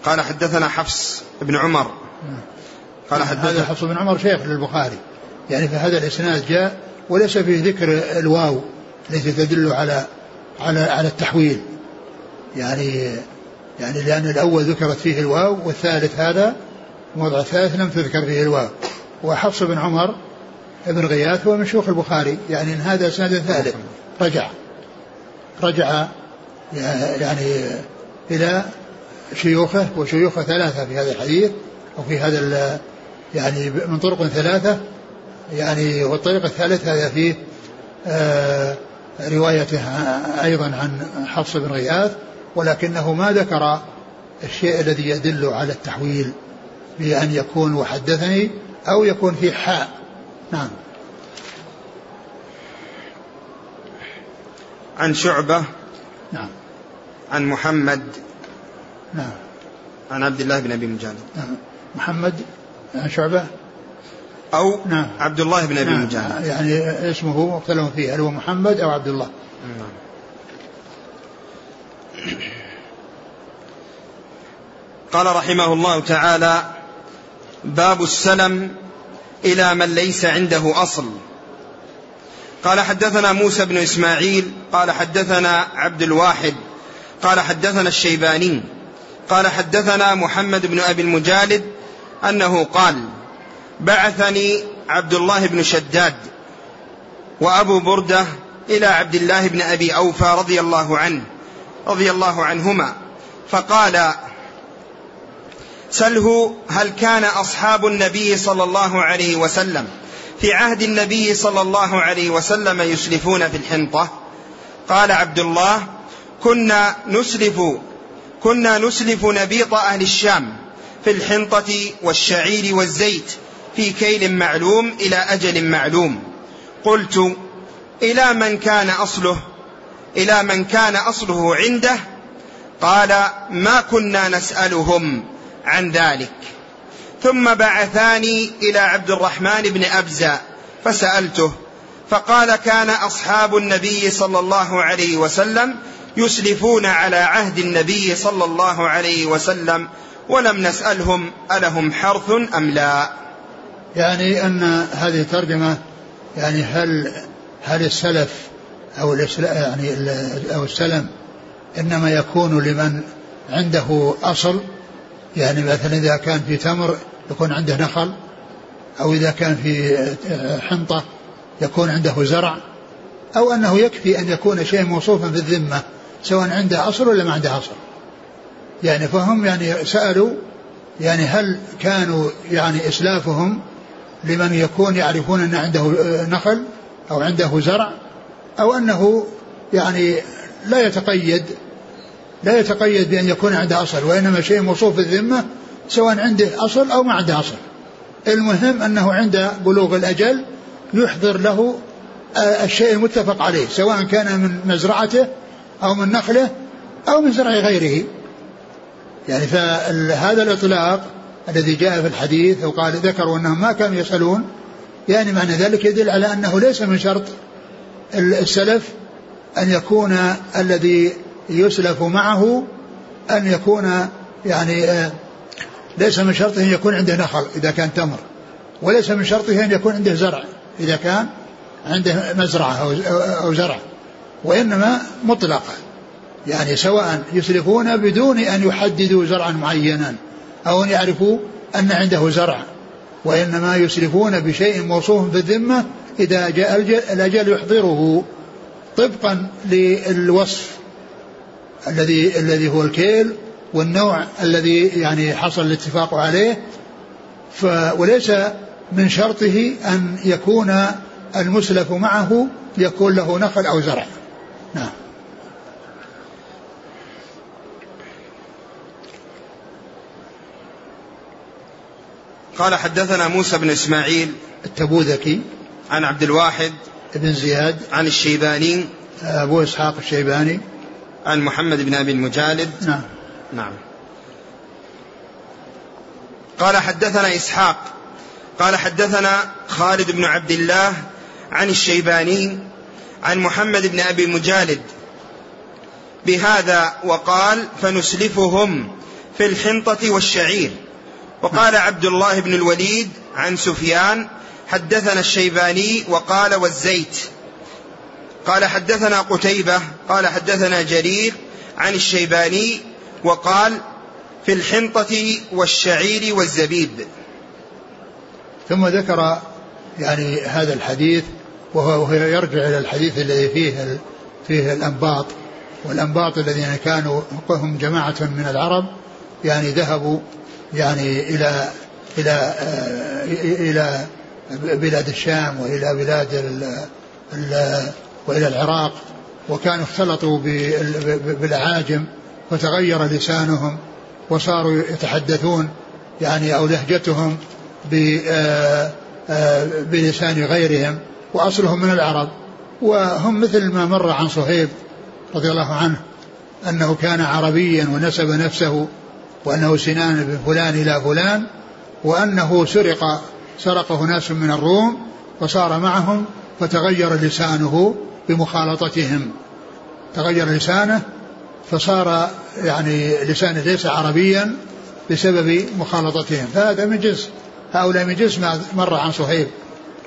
قال حدثنا حفص بن عمر. قال هذا حدثنا حفص بن عمر شيخ للبخاري. يعني في هذا الإسناد جاء وليس فيه ذكر الواو التي تدل على على على التحويل. يعني يعني لأن الأول ذكرت فيه الواو والثالث هذا الوضع الثالث لم تذكر فيه الواو. وحفص بن عمر ابن غياث هو من شيوخ البخاري يعني إن هذا إسناد ثالث. رجع. رجع يعني إلى شيوخه وشيوخه ثلاثة في هذا الحديث وفي هذا يعني من طرق ثلاثة. يعني والطريق الثالث هذا فيه آه، روايته أيضا عن حفص بن غياث ولكنه ما ذكر الشيء الذي يدل على التحويل. بأن يكون وحدثني أو يكون في حاء. نعم. عن شعبة. نعم. عن محمد. نعم. عن عبد الله بن أبي مجالد. نعم. محمد عن شعبة؟ أو نعم. عبد الله بن أبي نعم. مجالد. يعني اسمه مختلف فيه هل هو محمد أو عبد الله؟ نعم. قال رحمه الله تعالى باب السلم إلى من ليس عنده أصل. قال حدثنا موسى بن إسماعيل قال حدثنا عبد الواحد قال حدثنا الشيباني قال حدثنا محمد بن أبي المجالد أنه قال بعثني عبد الله بن شداد وأبو بردة إلى عبد الله بن أبي أوفى رضي الله عنه رضي الله عنهما فقال سله هل كان أصحاب النبي صلى الله عليه وسلم. في عهد النبي صلى الله عليه وسلم يسلفون في الحنطة. قال عبد الله كنا نسلف كنا نسلف نبيط أهل الشام في الحنطة والشعير والزيت في كيل معلوم إلى أجل معلوم. قلت إلى من كان أصله؟ إلى من كان أصله عنده؟ قال ما كنا نسألهم. عن ذلك. ثم بعثاني إلى عبد الرحمن بن أبزة فسألته فقال كان أصحاب النبي صلى الله عليه وسلم يسلفون على عهد النبي صلى الله عليه وسلم ولم نسألهم ألهم حرث أم لا. يعني أن هذه الترجمة يعني هل هل السلف أو يعني أو السلم إنما يكون لمن عنده أصل؟ يعني مثلا إذا كان في تمر يكون عنده نخل أو إذا كان في حنطة يكون عنده زرع أو أنه يكفي أن يكون شيء موصوفا في الذمة سواء عنده أصل ولا ما عنده أصل يعني فهم يعني سألوا يعني هل كانوا يعني إسلافهم لمن يكون يعرفون أن عنده نخل أو عنده زرع أو أنه يعني لا يتقيد لا يتقيد بأن يكون عنده أصل وإنما شيء موصوف في الذمة سواء عنده أصل أو ما عنده أصل. المهم أنه عند بلوغ الأجل يحضر له الشيء المتفق عليه سواء كان من مزرعته أو من نخله أو من زرع غيره. يعني فهذا الإطلاق الذي جاء في الحديث وقال ذكروا أنهم ما كانوا يسألون يعني معنى ذلك يدل على أنه ليس من شرط السلف أن يكون الذي يسلف معه أن يكون يعني آه، ليس من شرطه أن يكون عنده نخل إذا كان تمر وليس من شرطه أن يكون عنده زرع إذا كان عنده مزرعة أو, زرع وإنما مطلقة يعني سواء يسلفون بدون أن يحددوا زرعا معينا أو أن يعرفوا أن عنده زرع وإنما يسلفون بشيء موصوف في الذمة إذا جاء الأجل يحضره طبقا للوصف. الذي الذي هو الكيل والنوع الذي يعني حصل الاتفاق عليه ف وليس من شرطه أن يكون المسلف معه يكون له نخل أو زرع. نعم. قال حدثنا موسى بن إسماعيل التبوذكي عن عبد الواحد بن زياد عن الشيباني أبو إسحاق الشيباني عن محمد بن أبي المجالد. نعم. نعم. قال حدثنا إسحاق قال حدثنا خالد بن عبد الله عن الشيباني عن محمد بن أبي المجالد. بهذا وقال فنسلفهم في الحنطة والشعير وقال عبد الله بن الوليد عن سفيان حدثنا الشيباني وقال والزيت قال حدثنا قتيبة قال حدثنا جرير عن الشيباني وقال في الحنطة والشعير والزبيب. ثم ذكر يعني هذا الحديث وهو يرجع إلى الحديث الذي فيه فيه الأنباط والأنباط الذين كانوا هم جماعة من العرب يعني ذهبوا يعني إلى إلى إلى بلاد الشام وإلى بلاد ال وإلى العراق وكانوا اختلطوا بالأعاجم وتغير لسانهم وصاروا يتحدثون يعني أو لهجتهم آه، آه، بلسان غيرهم وأصلهم من العرب. وهم مثل ما مر عن صهيب رضي الله عنه أنه كان عربيا ونسب نفسه وأنه سنان بن فلان إلى فلان وأنه سرق سرقه ناس من الروم وصار معهم فتغير لسانه بمخالطتهم. تغير لسانه فصار يعني لسانه ليس عربيا بسبب مخالطتهم. فهذا من جنس هؤلاء من جنس ما مر عن صهيب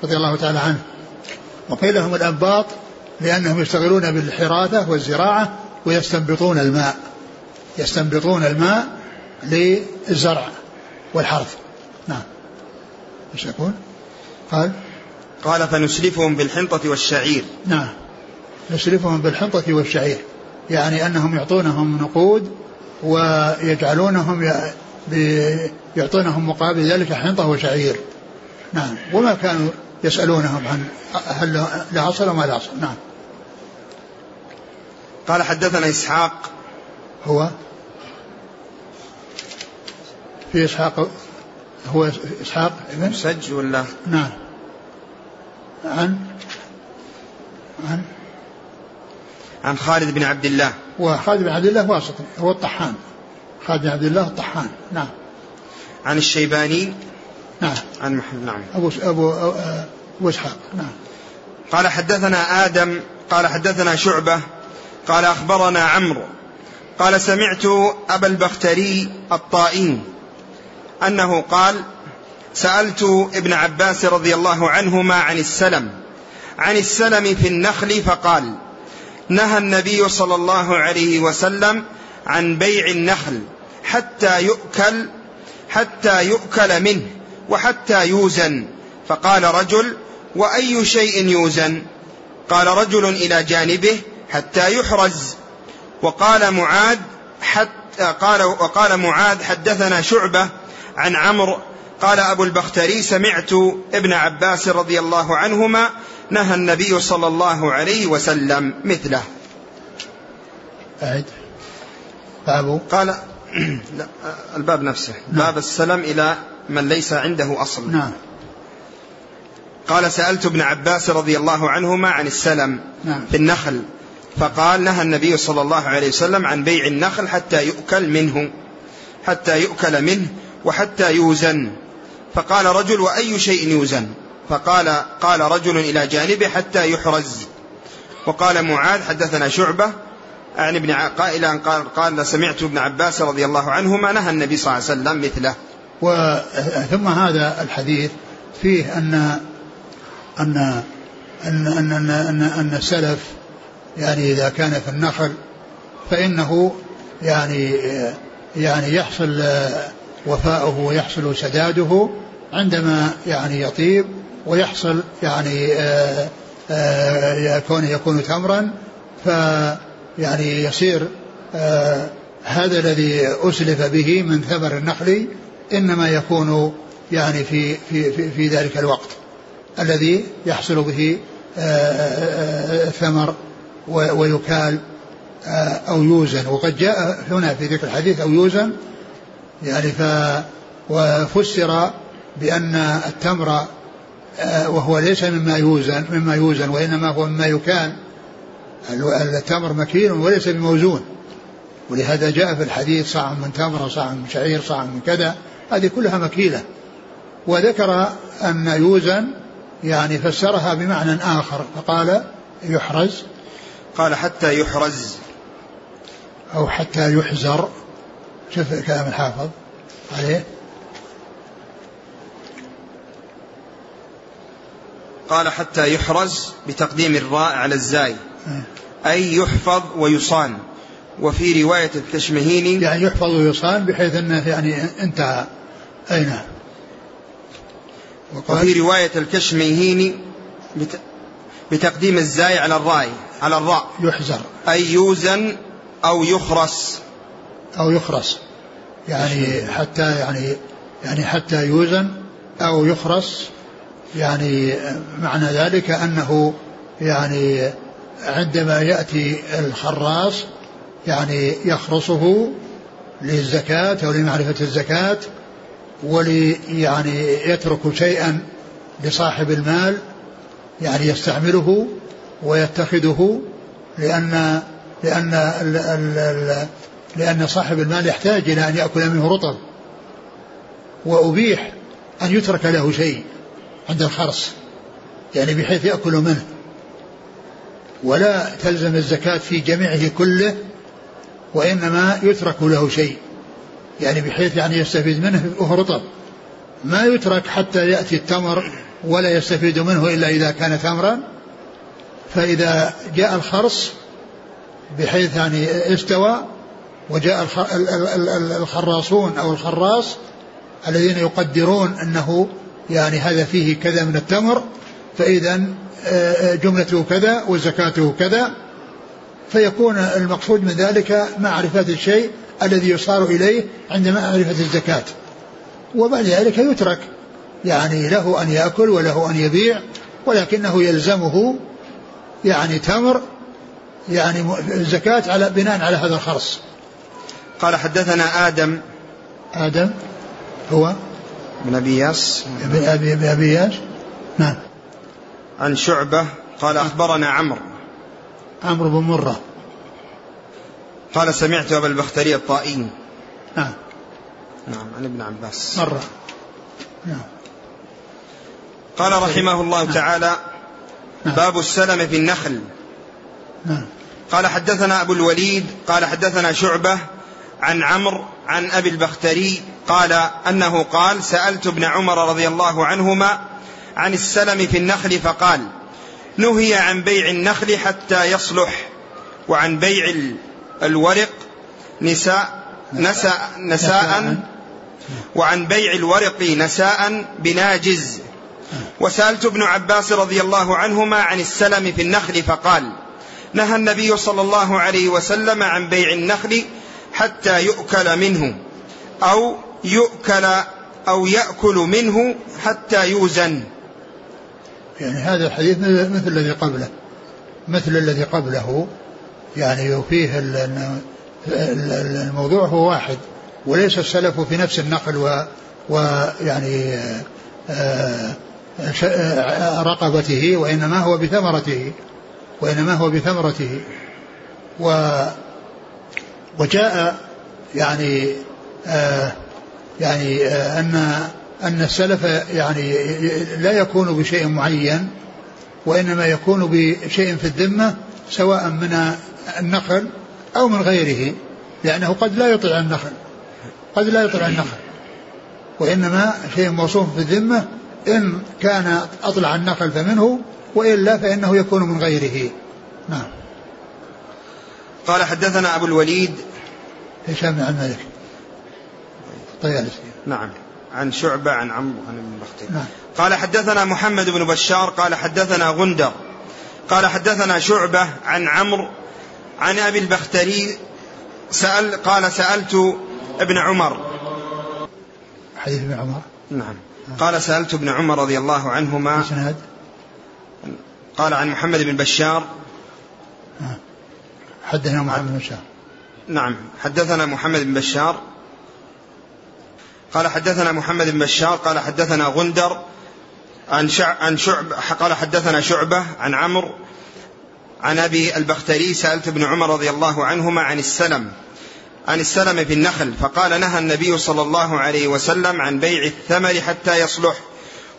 رضي الله تعالى عنه. وقيل لهم الأنباط لأنهم يشتغلون بالحراثة والزراعة ويستنبطون الماء. يستنبطون الماء للزرع والحرث. نعم. إيش يقول؟ قال قال فنسلفهم بالحنطة والشعير. نعم. نسلفهم بالحنطة والشعير. يعني أنهم يعطونهم نقود ويجعلونهم يعطونهم مقابل ذلك حنطة وشعير. نعم. وما كانوا يسألونهم عن هل له أصل وما له أصل نعم. قال حدثنا إسحاق. هو؟ في إسحاق هو إسحاق ابن؟ سج ولا؟ نعم. عن؟ عن؟ عن خالد بن عبد الله. وخالد بن عبد الله واسطي هو الطحان. خالد بن عبد الله الطحان. نعم. عن الشيباني. نعم. عن محمد نعم. أبو أبو أبو إسحاق. نعم. قال حدثنا آدم قال حدثنا شعبة قال أخبرنا عمرو قال سمعت أبا البختري الطائي أنه قال سألت ابن عباس رضي الله عنهما عن السلم عن السلم في النخل فقال نهى النبي صلى الله عليه وسلم عن بيع النخل حتى يؤكل حتى يؤكل منه وحتى يوزن. فقال رجل وأي شيء يوزن؟ قال رجل إلى جانبه حتى يحرز. وقال معاذ حتى قال وقال معاذ حدثنا شعبة عن عمرو قال أبو البختري سمعت ابن عباس رضي الله عنهما نهى النبي صلى الله عليه وسلم مثله. أعد. باب. قال لا الباب نفسه. نعم. باب السلم إلى من ليس عنده أصل. نعم. قال سألت ابن عباس رضي الله عنهما عن السلم نعم. في النخل. فقال نهى النبي صلى الله عليه وسلم عن بيع النخل حتى يؤكل منه حتى يؤكل منه وحتى يوزن. فقال رجل وأي شيء يوزن؟ فقال قال رجل إلى جانبه حتى يحرز وقال معاذ حدثنا شعبة عن ابن قائلا قال قال سمعت ابن عباس رضي الله عنهما نهى النبي صلى الله عليه وسلم مثله. وثم هذا الحديث فيه أن أن أن أن أن, أن, أن السلف يعني إذا كان في النخل فإنه يعني يعني يحصل وفاؤه ويحصل سداده عندما يعني يطيب ويحصل يعني آآ آآ يكون يكون تمرا ف يعني يصير آه هذا الذي أسلف به من ثمر النخل إنما يكون يعني في في في, في ذلك الوقت الذي يحصل به آه الثمر ويكال آه أو يوزن. وقد جاء هنا في ذكر الحديث أو يوزن يعني ف وفسر بأن التمر آه، وهو ليس مما يوزن مما يوزن وإنما هو مما يكال التمر مكيل وليس بموزون. ولهذا جاء في الحديث صاع من تمر صاع من شعير صاع من كذا هذه كلها مكيلة. وذكر أن يوزن يعني فسرها بمعنى آخر فقال يحرز. قال حتى يحرز. أو حتى يحزر. شوف كلام الحافظ عليه. قال حتى يحرز بتقديم الراء على الزاي. أي يحفظ ويصان. وفي رواية الكشمهيني يعني يحفظ ويصان بحيث أنه يعني انتهى. أين وفي رواية الكشمهيني بتقديم الزاي على الراء على الراء. يحزر. أي يوزن أو يخرس. أو يخرس. يعني حتى يعني يعني حتى يوزن أو يخرس. يعني معنى ذلك أنه يعني عندما يأتي الخراص يعني يخرصه للزكاة أو لمعرفة الزكاة ولي يعني يترك شيئا لصاحب المال يعني يستعمله ويتخذه لأن لأن لأن صاحب المال يحتاج إلى أن يأكل منه رطب وأبيح أن يترك له شيء. عند الخرص يعني بحيث يأكل منه. ولا تلزم الزكاة في جميعه كله وإنما يترك له شيء يعني بحيث يعني يستفيد منه وهو رطب. ما يترك حتى يأتي التمر ولا يستفيد منه إلا إذا كان تمرا. فإذا جاء الخرص بحيث يعني استوى وجاء الخراصون أو الخراص الذين يقدرون أنه يعني هذا فيه كذا من التمر فإذا آه، آه، جملته كذا وزكاته كذا. فيكون المقصود من ذلك معرفة الشيء الذي يصار إليه عند معرفة الزكاة. وبعد ذلك يترك يعني له أن يأكل وله أن يبيع ولكنه يلزمه يعني تمر يعني الزكاة على بناء على هذا الخرص. قال حدثنا آدم. آدم هو؟ بن أبي ياس. بن أبي, أبي ياس؟ نعم. عن شعبة قال أخبرنا عمرو. عمرو بن مرة. قال سمعت أبا البختري الطائي. نعم. نعم عن ابن عباس. مرة. نعم. قال رحمه الله نعم. تعالى نعم. باب السلم في النخل. نعم. قال حدثنا أبو الوليد قال حدثنا شعبة عن عمرو عن أبي البختري قال أنه قال سألت ابن عمر رضي الله عنهما عن السلم في النخل فقال نهي عن بيع النخل حتى يصلح وعن بيع الورق نساء نساء نساء. وعن بيع الورق نساء بناجز. وسألت ابن عباس رضي الله عنهما عن السلم في النخل فقال نهى النبي صلى الله عليه وسلم عن بيع النخل حتى يؤكل منه أو يؤكل أو يأكل منه حتى يوزن. يعني هذا الحديث مثل الذي قبله. مثل الذي قبله يعني وفيه الموضوع هو واحد وليس السلف في نفس النقل ويعني آه، آه، رقبته وإنما هو بثمرته وإنما هو بثمرته. و وجاء يعني آه يعني آه أن أن السلف يعني لا يكون بشيء معين وإنما يكون بشيء في الذمة سواء من النخل أو من غيره لأنه قد لا يطيع النخل قد لا يطيع النخل. وإنما شيء موصوف في الذمة إن كان أطلع النخل فمنه وإلا فإنه يكون من غيره. نعم. قال حدثنا أبو الوليد. هشام بن مالك؟ طيالسي نعم. عن شعبة عن عمرو عن ابن بختي. نعم. قال حدثنا محمد بن بشار قال حدثنا غندر قال حدثنا شعبة عن عمرو عن أبي البختري سأل قال سألت ابن عمر. حديث ابن عمر؟ نعم. قال سألت ابن عمر رضي الله عنهما. قال عن محمد بن بشار. حدثنا محمد بن بشار. نعم. حدثنا محمد بن بشار. قال حدثنا محمد بن بشار قال حدثنا غندر عن عن شعب قال حدثنا شعبة عن عمرو عن أبي البختري سألت ابن عمر رضي الله عنهما عن السلم عن السلم في النخل فقال نهى النبي صلى الله عليه وسلم عن بيع الثمر حتى يصلح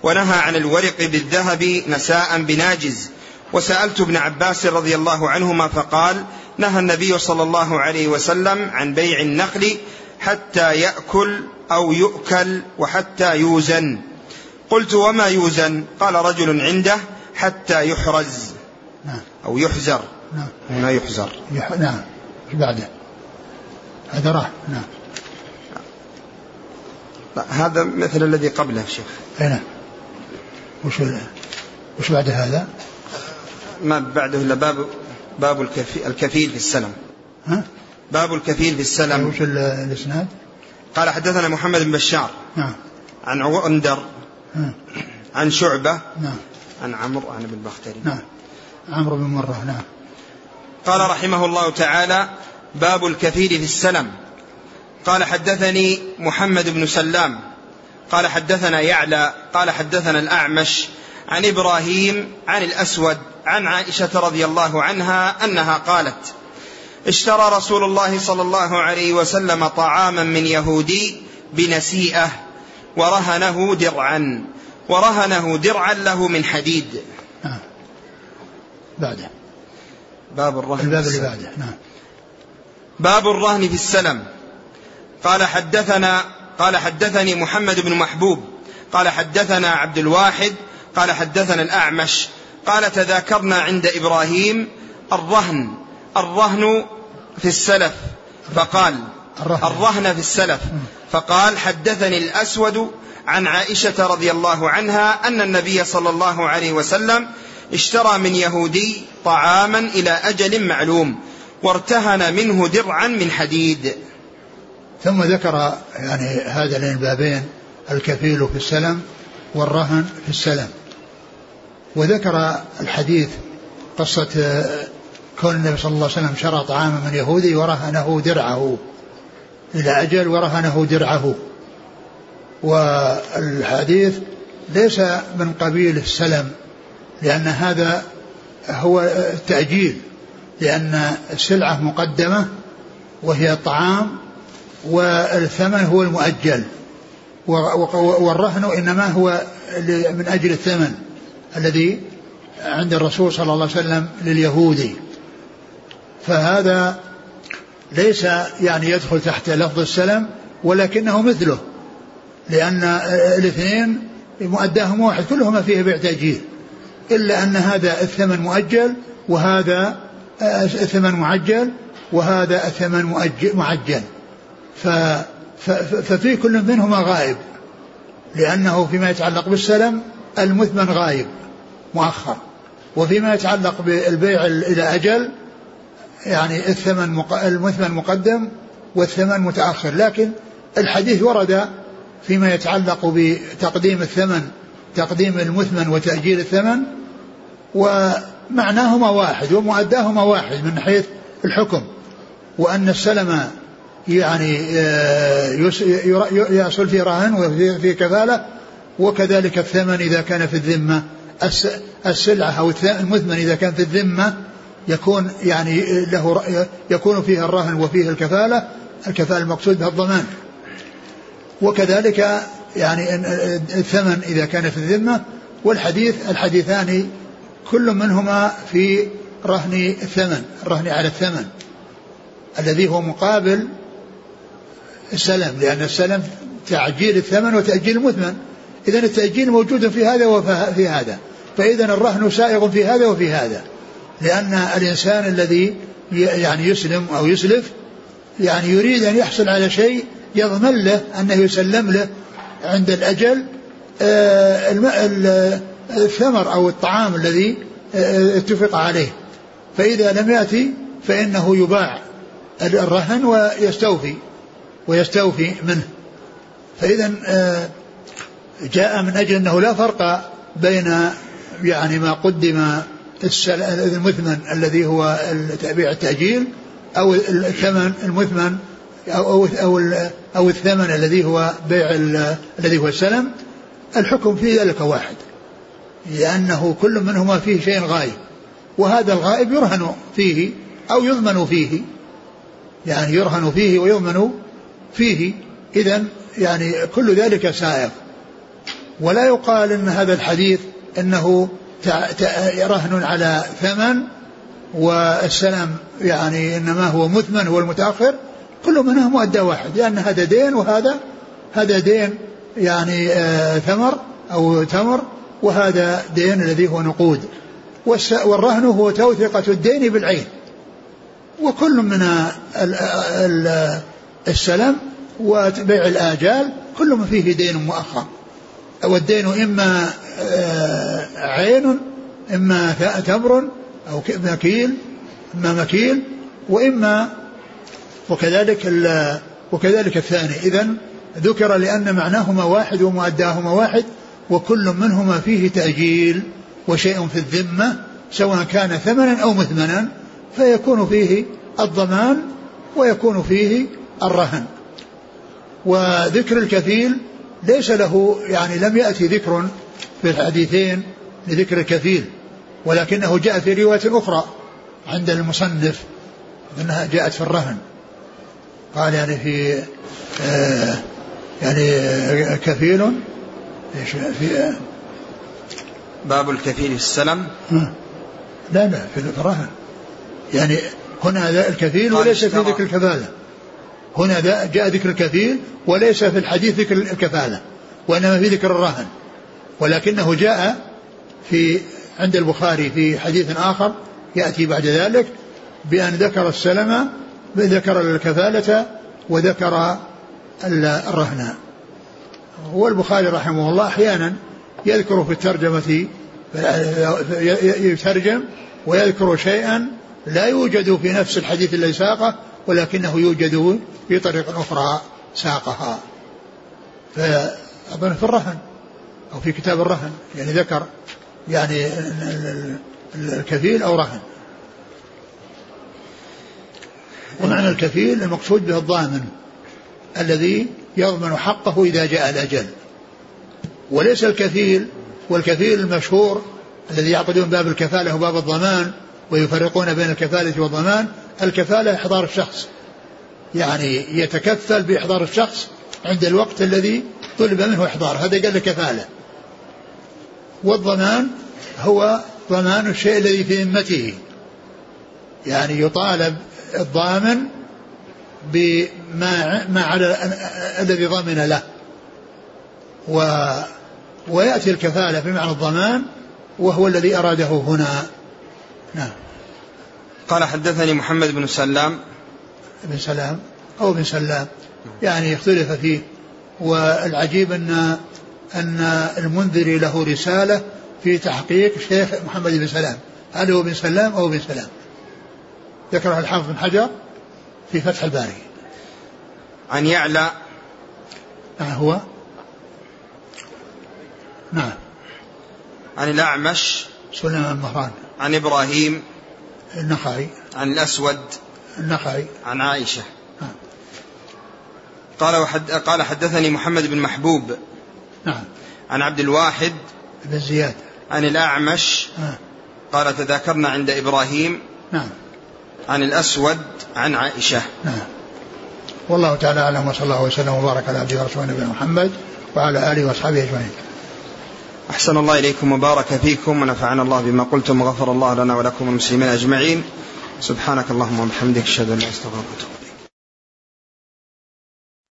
ونهى عن الورق بالذهب نساء بناجز وسألت ابن عباس رضي الله عنهما فقال نهى النبي صلى الله عليه وسلم عن بيع النخل حتى يأكل أو يؤكل وحتى يوزن. قلت وما يوزن؟ قال رجل عنده حتى يحرز. نعم. أو يحزر. نعم. هنا يحزر. يح... نعم. بعده. هذا راح. نعم. لا هذا مثل الذي قبله شيخ. أي نعم. وش وش بعد هذا؟ ما بعده إلا باب باب الكفيل في السلم. ها؟ باب الكفيل في السلم. وش الإسناد؟ قال حدثنا محمد بن بشار. نعم. عن عندر. عن شعبة. نعم. عن عمرو. عن ابن البختري نعم. عمرو بن مرة. نعم. قال رحمه الله تعالى باب الكفيل في السلم. قال حدثني محمد بن سلام. قال حدثنا يعلى. قال حدثنا الأعمش. عن إبراهيم. عن الأسود. عن عائشة رضي الله عنها أنها قالت اشترى رسول الله صلى الله عليه وسلم طعاما من يهودي بنسيئة ورهنه درعا ورهنه درعا له من حديد. نعم. بعده. باب الرهن الباب اللي بعده نعم. باب الرهن في السلم. قال حدثنا قال حدثني محمد بن محبوب قال حدثنا عبد الواحد قال حدثنا الأعمش قال تذاكرنا عند إبراهيم الرهن الرهن في السلف. فقال الرهن, الرهن في السلف. فقال حدثني الأسود عن عائشة رضي الله عنها أن النبي صلى الله عليه وسلم اشترى من يهودي طعاما إلى أجل معلوم وارتهن منه درعا من حديد. ثم ذكر يعني هذين البابين الكفيل في السلم والرهن في السلم. وذكر الحديث قصة كون النبي صلى الله عليه وسلم شرى طعاما من يهودي ورهنه درعه. إلى أجل ورهنه درعه. والحديث ليس من قبيل السلم لأن هذا هو التأجيل لأن السلعة مقدمة وهي الطعام والثمن هو المؤجل. والرهن إنما هو من أجل الثمن. الذي عند الرسول صلى الله عليه وسلم لليهودي. فهذا ليس يعني يدخل تحت لفظ السلم ولكنه مثله لأن الاثنين مؤداهم واحد كلهما فيه بيع تأجيل إلا أن هذا الثمن مؤجل وهذا الثمن معجل وهذا الثمن معجل. ففي كل منهما غائب لأنه فيما يتعلق بالسلم المثمن غايب مؤخر. وفيما يتعلق بالبيع إلى أجل يعني الثمن المثمن مقدم والثمن متأخر. لكن الحديث ورد فيما يتعلق بتقديم الثمن تقديم المثمن وتأجيل الثمن ومعناهما واحد ومؤداهما واحد من حيث الحكم. وأن السلم يعني آه، يحصل في رهن وفي كفالة وكذلك الثمن إذا كان في الذمة السلعة أو المثمن إذا كان في الذمة يكون يعني له يكون فيه الرهن وفيه الكفالة الكفالة المقصود بها الضمان. وكذلك يعني الثمن إذا كان في الذمة والحديث الحديثان كل منهما في رهن الثمن الرهن على الثمن الذي هو مقابل السلم لأن السلم تعجيل الثمن وتأجيل المثمن. إذا التأجيل موجود في هذا وفي هذا. فإذا الرهن سائغ في هذا وفي هذا. لأن الإنسان الذي يعني يسلم أو يسلف يعني يريد أن يحصل على شيء يضمن له أنه يسلم له عند الأجل آه، الثمر أو الطعام الذي آه، اتفق عليه. فإذا لم يأتي فإنه يباع الرهن ويستوفي ويستوفي منه. فإذا آه، جاء من أجل أنه لا فرق بين يعني ما قدم المثمن الذي هو تبيع التأجيل أو الثمن المثمن أو أو أو, أو الثمن الذي هو بيع الذي هو السلم. الحكم في ذلك واحد لأنه كل منهما فيه شيء غايب وهذا الغائب يرهن فيه أو يضمن فيه يعني يرهن فيه ويضمن فيه. إذا يعني كل ذلك سائغ. ولا يقال إن هذا الحديث إنه رهن على ثمن والسلم يعني إنما هو مثمن هو المتأخر كل منها مؤدى واحد لأن هذا دين وهذا هذا دين يعني آه ثمر أو تمر وهذا دين الذي هو نقود. والرهن هو توثقة الدين بالعين. وكل من السلم وبيع الآجال كل ما فيه دين مؤخر. والدين إما آه، عين إما تمر أو مكيل إما مكيل وإما وكذلك وكذلك الثاني. إذا ذكر لأن معناهما واحد ومؤداهما واحد وكل منهما فيه تأجيل وشيء في الذمة سواء كان ثمنا أو مثمنا فيكون فيه الضمان ويكون فيه الرهن. وذكر الكفيل ليس له يعني لم يأتي ذكر في الحديثين لذكر الكفيل ولكنه جاء في رواية أخرى عند المصنف أنها جاءت في الرهن. قال يعني في آه يعني كفيل إيش في؟ آه باب الكفيل في السلم. لا لا في الرهن. يعني هنا الكفيل وليس في ذكر الكفالة. هنا جاء ذكر الكفيل وليس في الحديث ذكر الكفالة وإنما في ذكر الرهن. ولكنه جاء في عند البخاري في حديث آخر يأتي بعد ذلك بأن ذكر السلم ذكر الكفالة وذكر الرهن. والبخاري رحمه الله أحيانا يذكر في الترجمة يترجم ويذكر شيئا لا يوجد في نفس الحديث الذي ساقه ولكنه يوجد في طريق أخرى ساقها. فأظن في الرهن أو في كتاب الرهن يعني ذكر يعني الكفيل أو رهن. ومعنى الكفيل المقصود به الضامن الذي يضمن حقه إذا جاء الأجل وليس الكفيل والكفيل المشهور الذي يعقدون باب الكفالة وباب الضمان ويفرقون بين الكفالة والضمان الكفالة إحضار الشخص. يعني يتكفل بإحضار الشخص عند الوقت الذي طلب منه إحضاره. هذا قال كفالة. والضمان هو ضمان الشيء الذي في ذمته. يعني يطالب الضامن بما ما على الذي ضمن له. و ويأتي الكفالة بمعنى الضمان وهو الذي أراده هنا. نعم. قال حدثني محمد بن سلام بن سلام أو بن سلام. يعني اختلف فيه. والعجيب أن أن المنذري له رسالة في تحقيق شيخ محمد بن سلام. هل هو بن سلام أو بن سلام؟ ذكرها الحافظ بن حجر في فتح الباري. عن يعلى. نعم هو. نعم. عن الأعمش. سليمان مهران. عن إبراهيم. النخعي. عن الأسود. النخعي. عن عائشة. نعم. قال وحد قال حدثني محمد بن محبوب. نعم. عن عبد الواحد. بن زياد. عن الأعمش. نعم قال تذاكرنا عند إبراهيم. نعم. عن الأسود. عن عائشة. نعم. والله تعالى أعلم وصلى الله وسلم وبارك على عبده ورسوله نبينا محمد وعلى آله وأصحابه أجمعين. أحسن الله إليكم وبارك فيكم ونفعنا الله بما قلتم وغفر الله لنا ولكم المسلمين أجمعين. سبحانك اللهم وبحمدك أشهد أن لا أنت